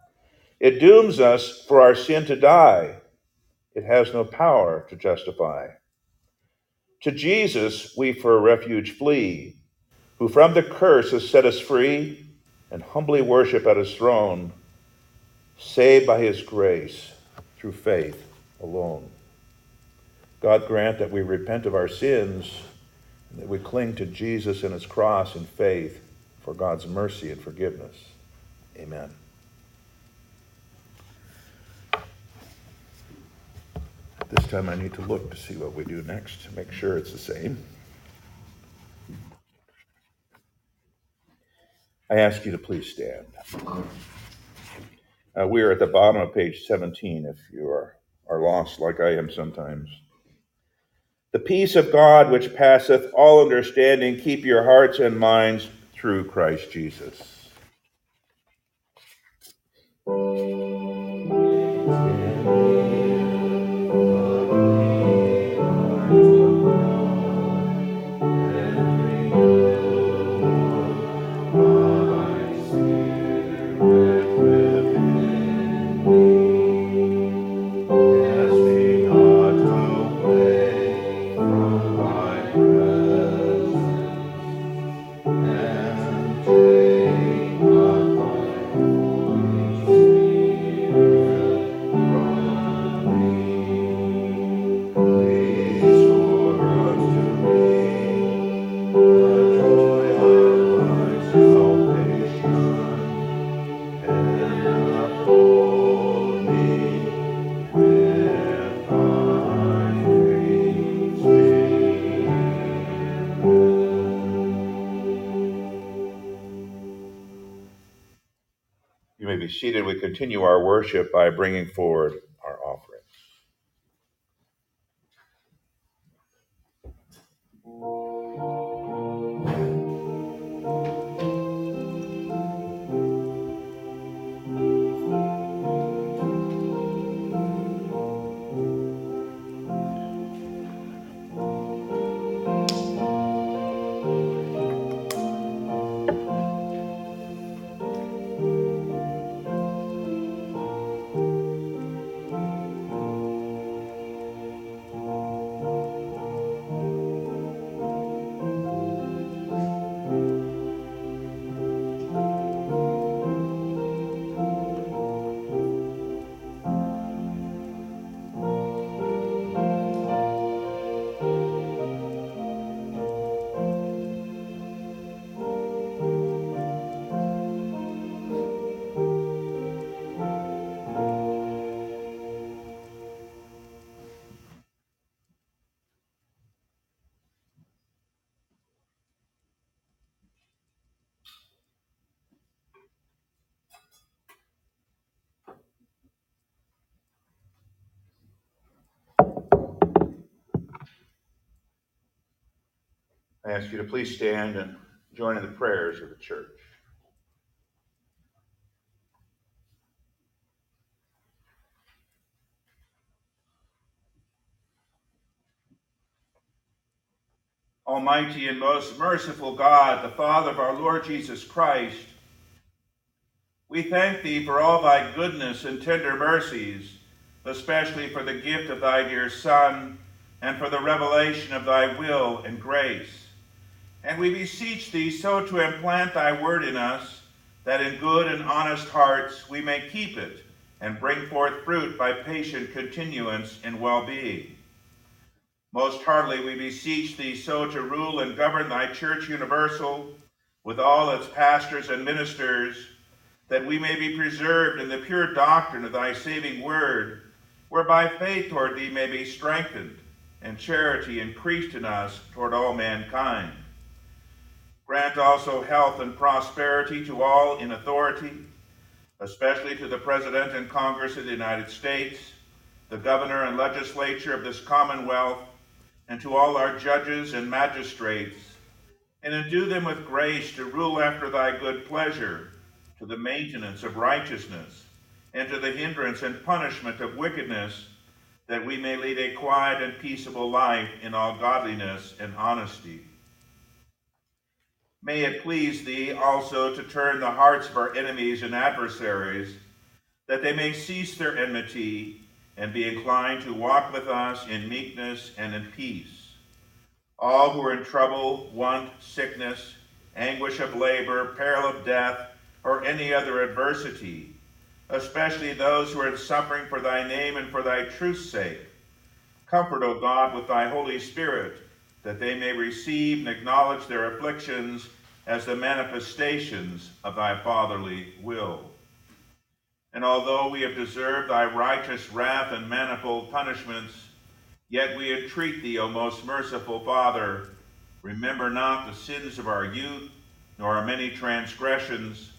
It dooms us for our sin to die. It has no power to justify. To Jesus we for refuge flee, who from the curse has set us free, and humbly worship at his throne, saved by his grace through faith alone. God grant that we repent of our sins, that we cling to Jesus and his cross in faith for God's mercy and forgiveness. Amen. This time I need to look to see what we do next to make sure it's the same. I ask you to please stand. Uh, we are at the bottom of page 17 if you are, are lost like I am sometimes. The peace of God, which passeth all understanding, keep your hearts and minds through Christ Jesus. Continue our worship by bringing forward ask you to please stand and join in the prayers of the church. Almighty and most merciful God, the Father of our Lord Jesus Christ, we thank thee for all thy goodness and tender mercies, especially for the gift of thy dear Son and for the revelation of thy will and grace. And we beseech thee so to implant thy word in us, that in good and honest hearts we may keep it and bring forth fruit by patient continuance in well being. Most heartily we beseech thee so to rule and govern thy church universal with all its pastors and ministers, that we may be preserved in the pure doctrine of thy saving word, whereby faith toward thee may be strengthened and charity increased in us toward all mankind Grant also health and prosperity to all in authority, especially to the President and Congress of the United States, the governor and legislature of this Commonwealth, and to all our judges and magistrates, and endue them with grace to rule after thy good pleasure, to the maintenance of righteousness, and to the hindrance and punishment of wickedness, that we may lead a quiet and peaceable life in all godliness and honesty. May it please thee also to turn the hearts of our enemies and adversaries, that they may cease their enmity and be inclined to walk with us in meekness and in peace. All who are in trouble, want, sickness, anguish of labor, peril of death, or any other adversity, especially those who are in suffering for thy name and for thy truth's sake. Comfort, O God, with thy Holy Spirit, that they may receive and acknowledge their afflictions as the manifestations of thy fatherly will. And although we have deserved thy righteous wrath and manifold punishments, yet we entreat thee, O most merciful Father, remember not the sins of our youth, nor our many transgressions,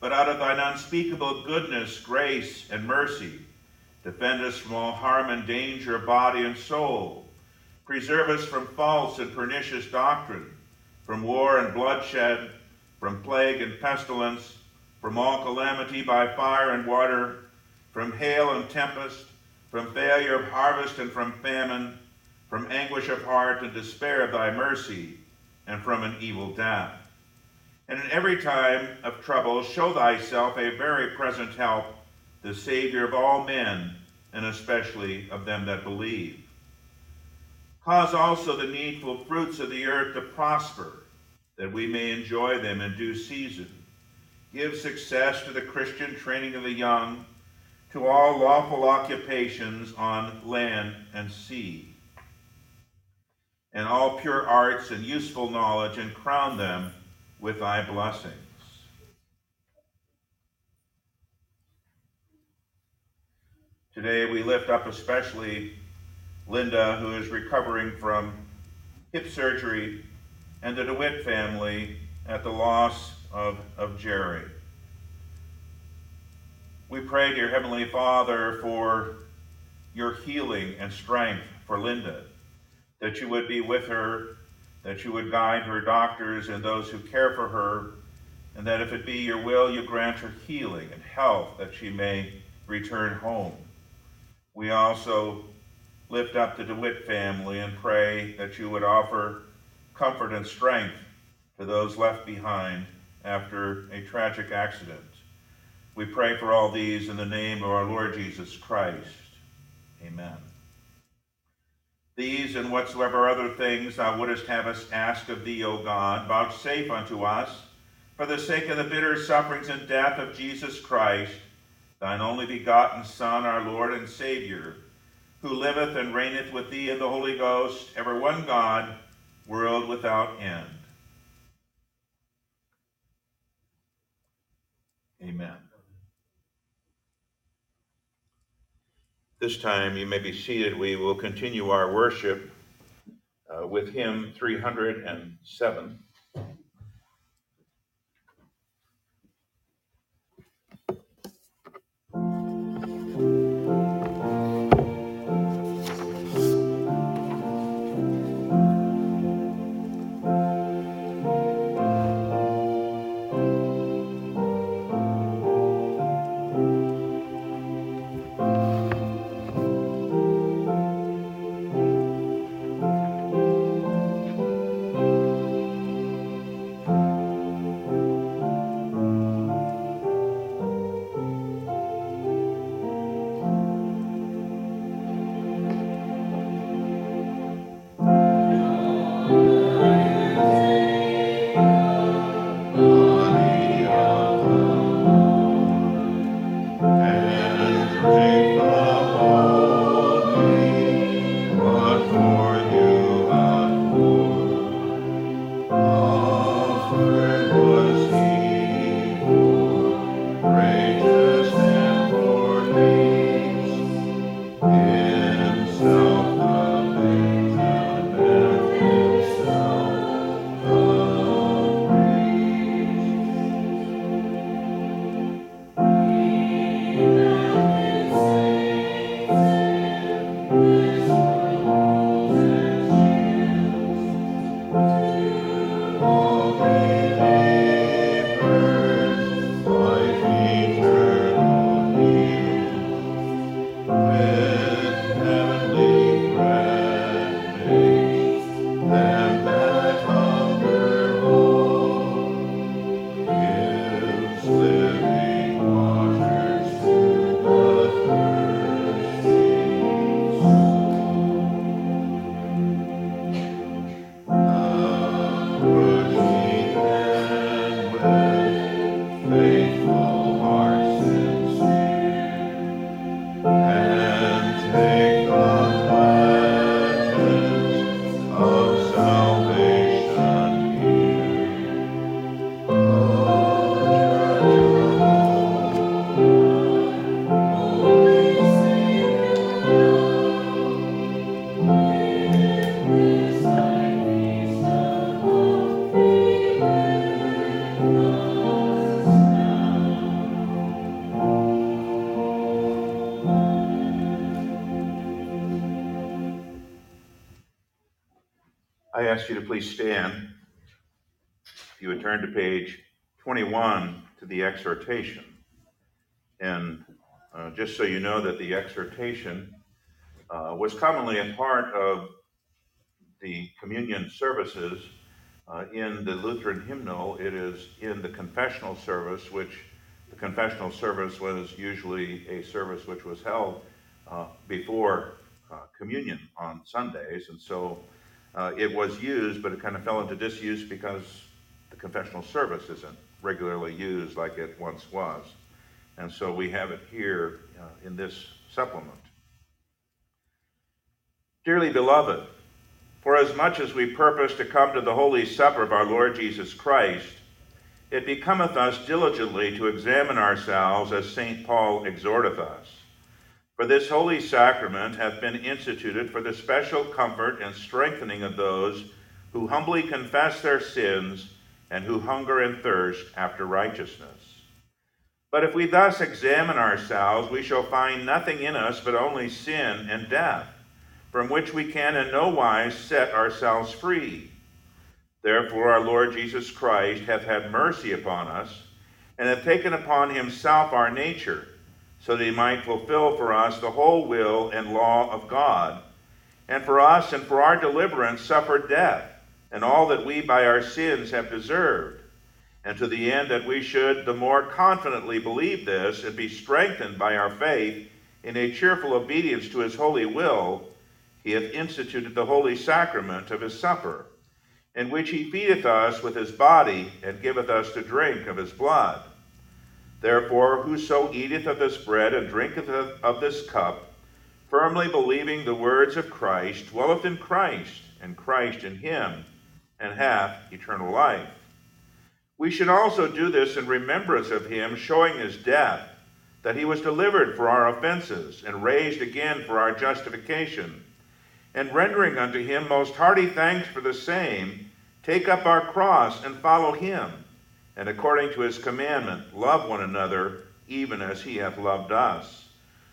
but out of thine unspeakable goodness, grace, and mercy, defend us from all harm and danger of body and soul. Preserve us from false and pernicious doctrine, from war and bloodshed, from plague and pestilence, from all calamity by fire and water, from hail and tempest, from failure of harvest and from famine, from anguish of heart and despair of thy mercy, and from an evil death and in every time of trouble show thyself a very present help, the Savior of all men, and especially of them that believe. Cause also the needful fruits of the earth to prosper, that we may enjoy them in due season. Give success to the Christian training of the young, to all lawful occupations on land and sea, and all pure arts and useful knowledge, and crown them with thy blessings. Today we lift up especially Linda, who is recovering from hip surgery, and the DeWitt family at the loss of, of Jerry. We pray, dear Heavenly Father, for your healing and strength for Linda, that you would be with her that you would guide her doctors and those who care for her, and that if it be your will, you grant her healing and health that she may return home. We also lift up the DeWitt family and pray that you would offer comfort and strength to those left behind after a tragic accident. We pray for all these in the name of our Lord Jesus Christ. Amen. These and whatsoever other things thou wouldest have us ask of thee, O God, vouchsafe unto us, for the sake of the bitter sufferings and death of Jesus Christ, thine only begotten Son, our Lord and Savior, who liveth and reigneth with thee in the Holy Ghost, ever one God, world without end. Amen. This time you may be seated. We will continue our worship uh, with hymn 307. Ask you to please stand. If you would turn to page 21 to the exhortation. And uh, just so you know that the exhortation uh, was commonly a part of the communion services uh, in the Lutheran hymnal. It is in the confessional service, which the confessional service was usually a service which was held uh, before uh, communion on Sundays. And so uh, it was used, but it kind of fell into disuse because the confessional service isn't regularly used like it once was. And so we have it here uh, in this supplement. Dearly beloved, for as much as we purpose to come to the holy supper of our Lord Jesus Christ, it becometh us diligently to examine ourselves as St. Paul exhorteth us. For this holy sacrament hath been instituted for the special comfort and strengthening of those who humbly confess their sins and who hunger and thirst after righteousness. But if we thus examine ourselves, we shall find nothing in us but only sin and death, from which we can in no wise set ourselves free. Therefore, our Lord Jesus Christ hath had mercy upon us, and hath taken upon himself our nature, so that he might fulfill for us the whole will and law of God, and for us and for our deliverance suffered death, and all that we by our sins have deserved, and to the end that we should the more confidently believe this and be strengthened by our faith in a cheerful obedience to his holy will, he hath instituted the holy sacrament of his supper in which he feedeth us with his body, and giveth us to drink of his blood. Therefore, whoso eateth of this bread and drinketh of this cup, firmly believing the words of Christ, dwelleth in Christ, and Christ in him, and hath eternal life. We should also do this in remembrance of him, showing his death, that he was delivered for our offenses, and raised again for our justification and rendering unto him most hearty thanks for the same, take up our cross and follow him, and according to his commandment, love one another, even as he hath loved us.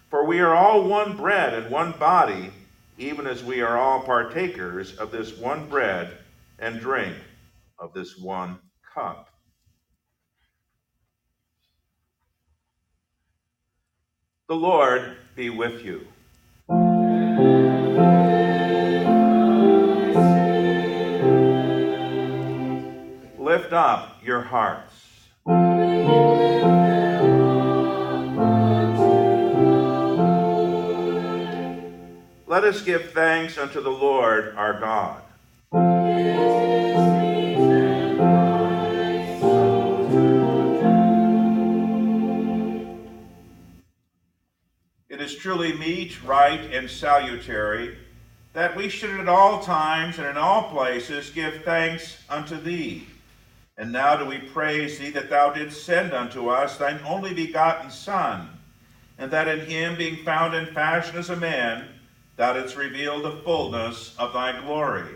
For we are all one bread and one body, even as we are all partakers of this one bread and drink of this one cup. The Lord be with you. Lift up your hearts. Let us give thanks unto the Lord our God. It is truly meet, right, and salutary that we should at all times and in all places give thanks unto thee and now do we praise thee that thou didst send unto us thine only begotten Son, and that in him, being found in fashion as a man, thou didst reveal the fullness of thy glory.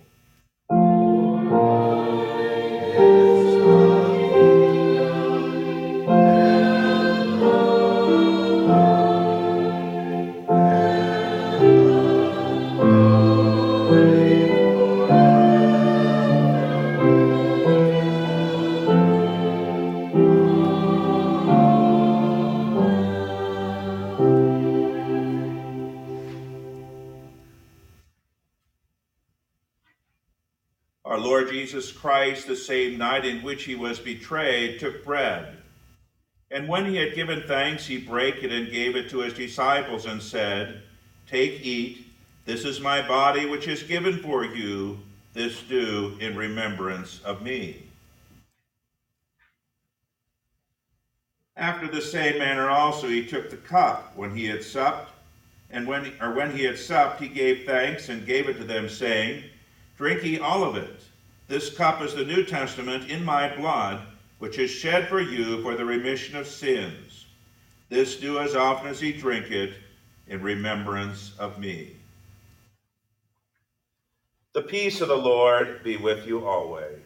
Christ, the same night in which he was betrayed, took bread. And when he had given thanks, he brake it and gave it to his disciples and said, Take, eat. This is my body, which is given for you. This do in remembrance of me. After the same manner also he took the cup when he had supped, and when or when he had supped, he gave thanks and gave it to them, saying, Drink ye all of it. This cup is the New Testament in my blood, which is shed for you for the remission of sins. This do as often as ye drink it in remembrance of me. The peace of the Lord be with you always.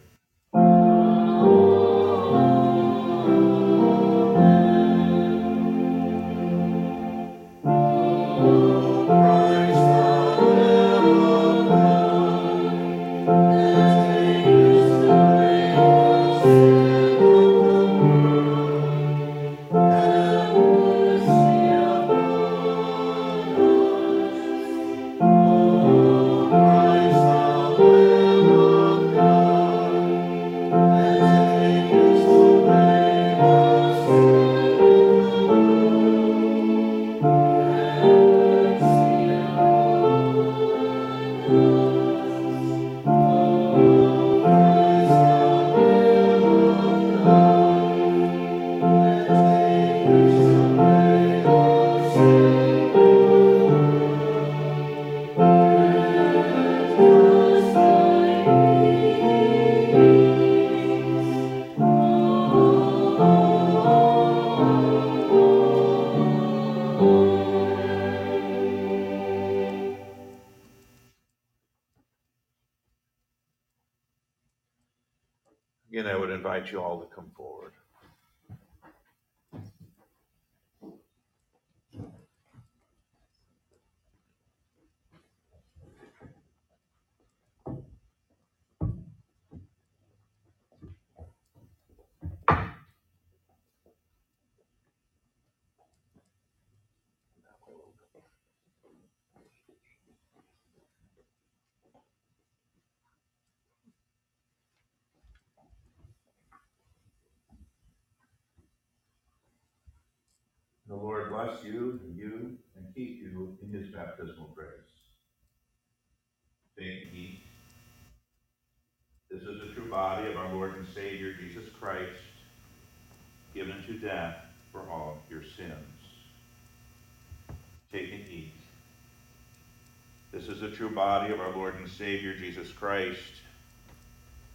Again, I would invite you all to come forward. The Lord bless you and you and keep you in his baptismal grace. Take and eat. This is the true body of our Lord and Savior Jesus Christ, given to death for all your sins. Take and eat. This is the true body of our Lord and Savior Jesus Christ,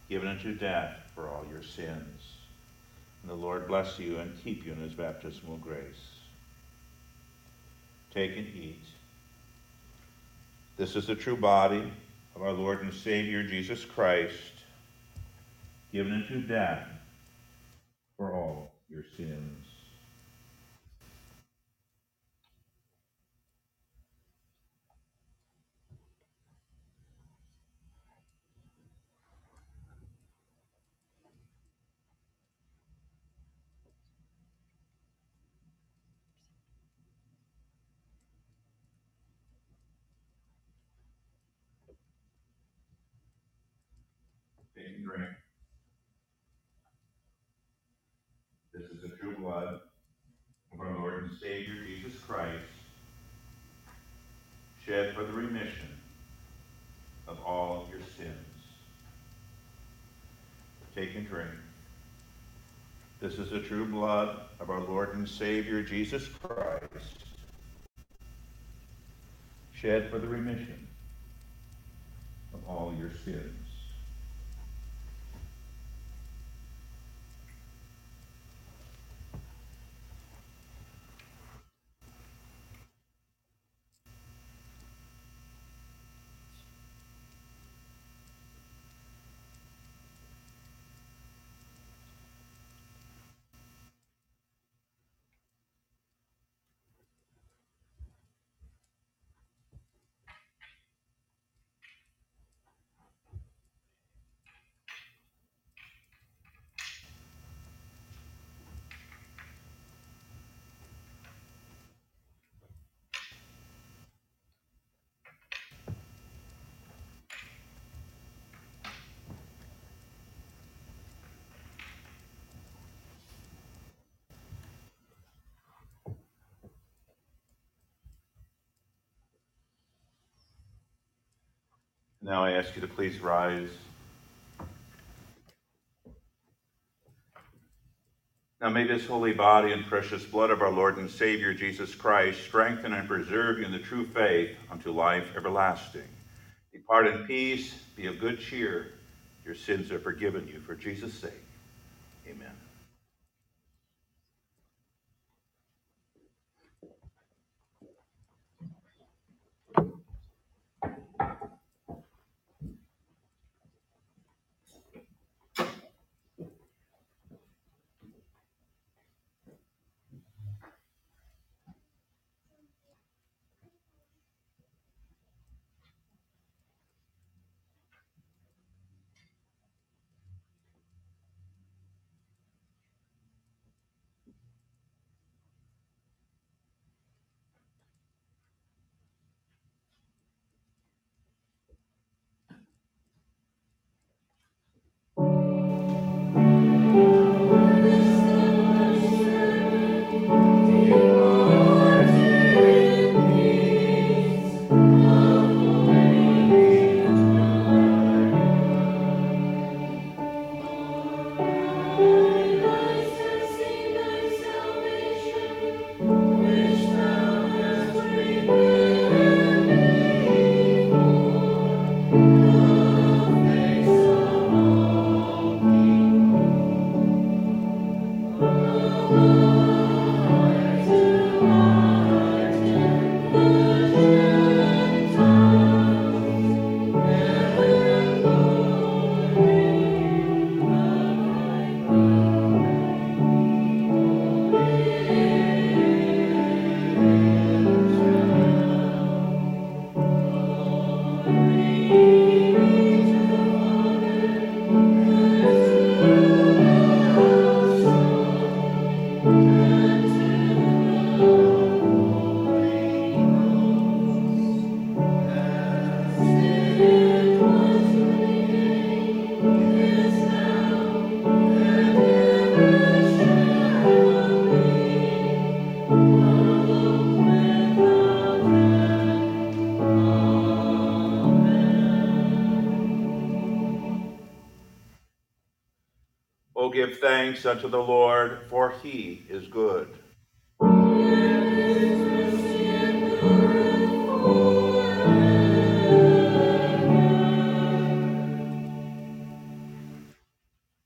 given unto death for all your sins. And the Lord bless you and keep you in his baptismal grace. Take and eat. This is the true body of our Lord and Savior Jesus Christ, given into death for all your sins. Take and drink. This is the true blood of our Lord and Savior Jesus Christ, shed for the remission of all your sins. Take and drink. This is the true blood of our Lord and Savior Jesus Christ, shed for the remission of all your sins. Now I ask you to please rise. Now may this holy body and precious blood of our Lord and Savior Jesus Christ strengthen and preserve you in the true faith unto life everlasting. Depart in peace, be of good cheer. Your sins are forgiven you for Jesus' sake. Thanks unto the Lord, for he is good.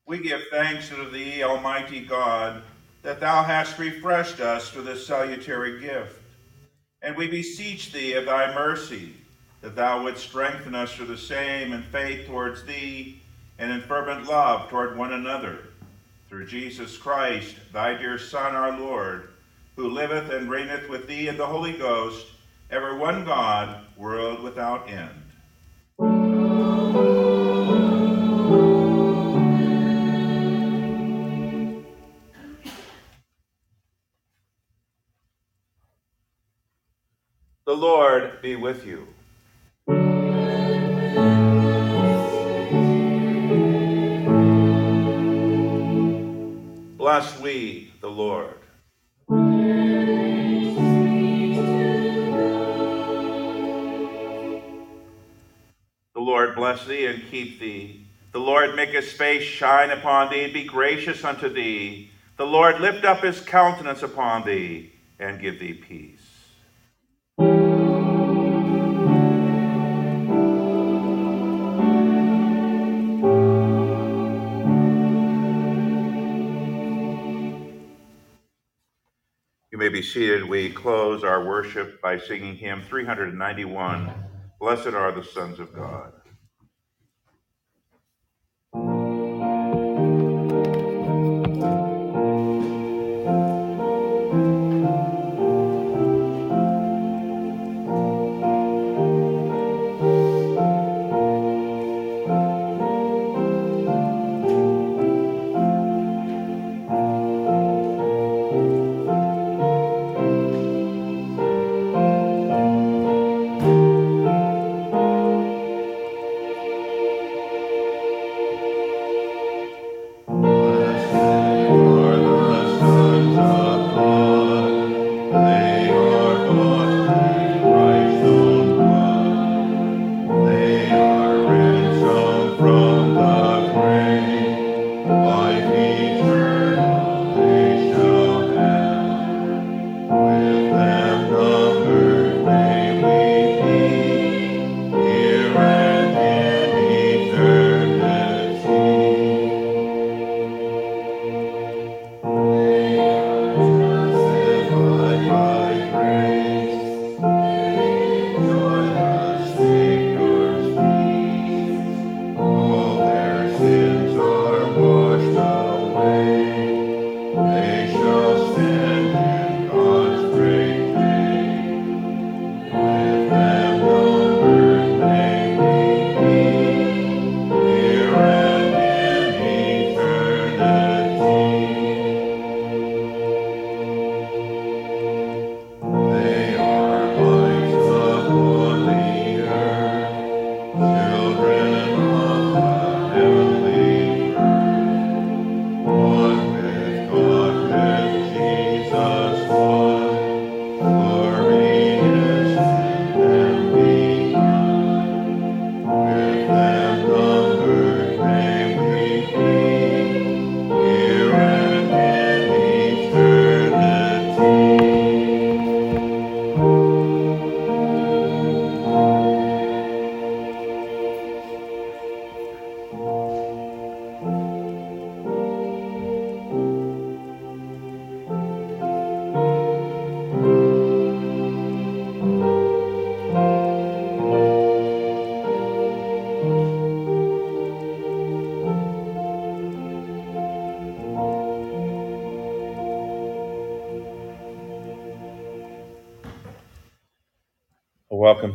We give thanks unto thee, Almighty God, that thou hast refreshed us with this salutary gift. And we beseech thee of thy mercy, that thou wouldst strengthen us through the same in faith towards thee, and in fervent love toward one another. Through Jesus Christ, thy dear Son, our Lord, who liveth and reigneth with thee in the Holy Ghost, ever one God, world without end. The Lord be with you. Bless we the Lord. The Lord bless thee and keep thee. The Lord make his face shine upon thee and be gracious unto thee. The Lord lift up his countenance upon thee and give thee peace. Seated. We close our worship by singing hymn 391 Blessed are the sons of God.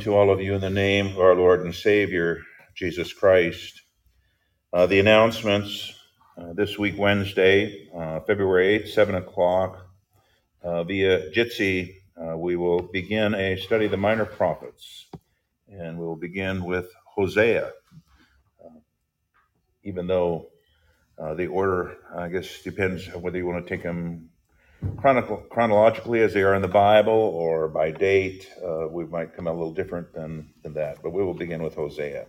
To all of you in the name of our Lord and Savior, Jesus Christ. Uh, the announcements uh, this week, Wednesday, uh, February 8th, 7 o'clock, uh, via Jitsi, uh, we will begin a study of the minor prophets. And we'll begin with Hosea, even though uh, the order, I guess, depends on whether you want to take them chronicle, chronologically as they are in the Bible or by date. Uh, we might come out a little different than, than that, but we will begin with Hosea.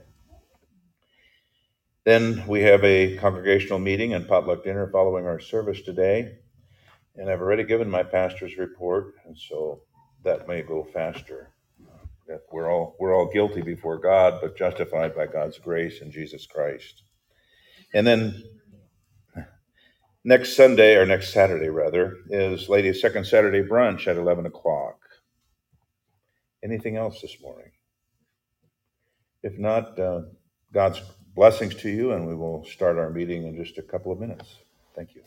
Then we have a congregational meeting and potluck dinner following our service today. And I've already given my pastor's report, and so that may go faster. We're all we're all guilty before God, but justified by God's grace in Jesus Christ. And then next Sunday or next Saturday rather is Ladies' Second Saturday brunch at eleven o'clock. Anything else this morning? If not, uh, God's blessings to you, and we will start our meeting in just a couple of minutes. Thank you.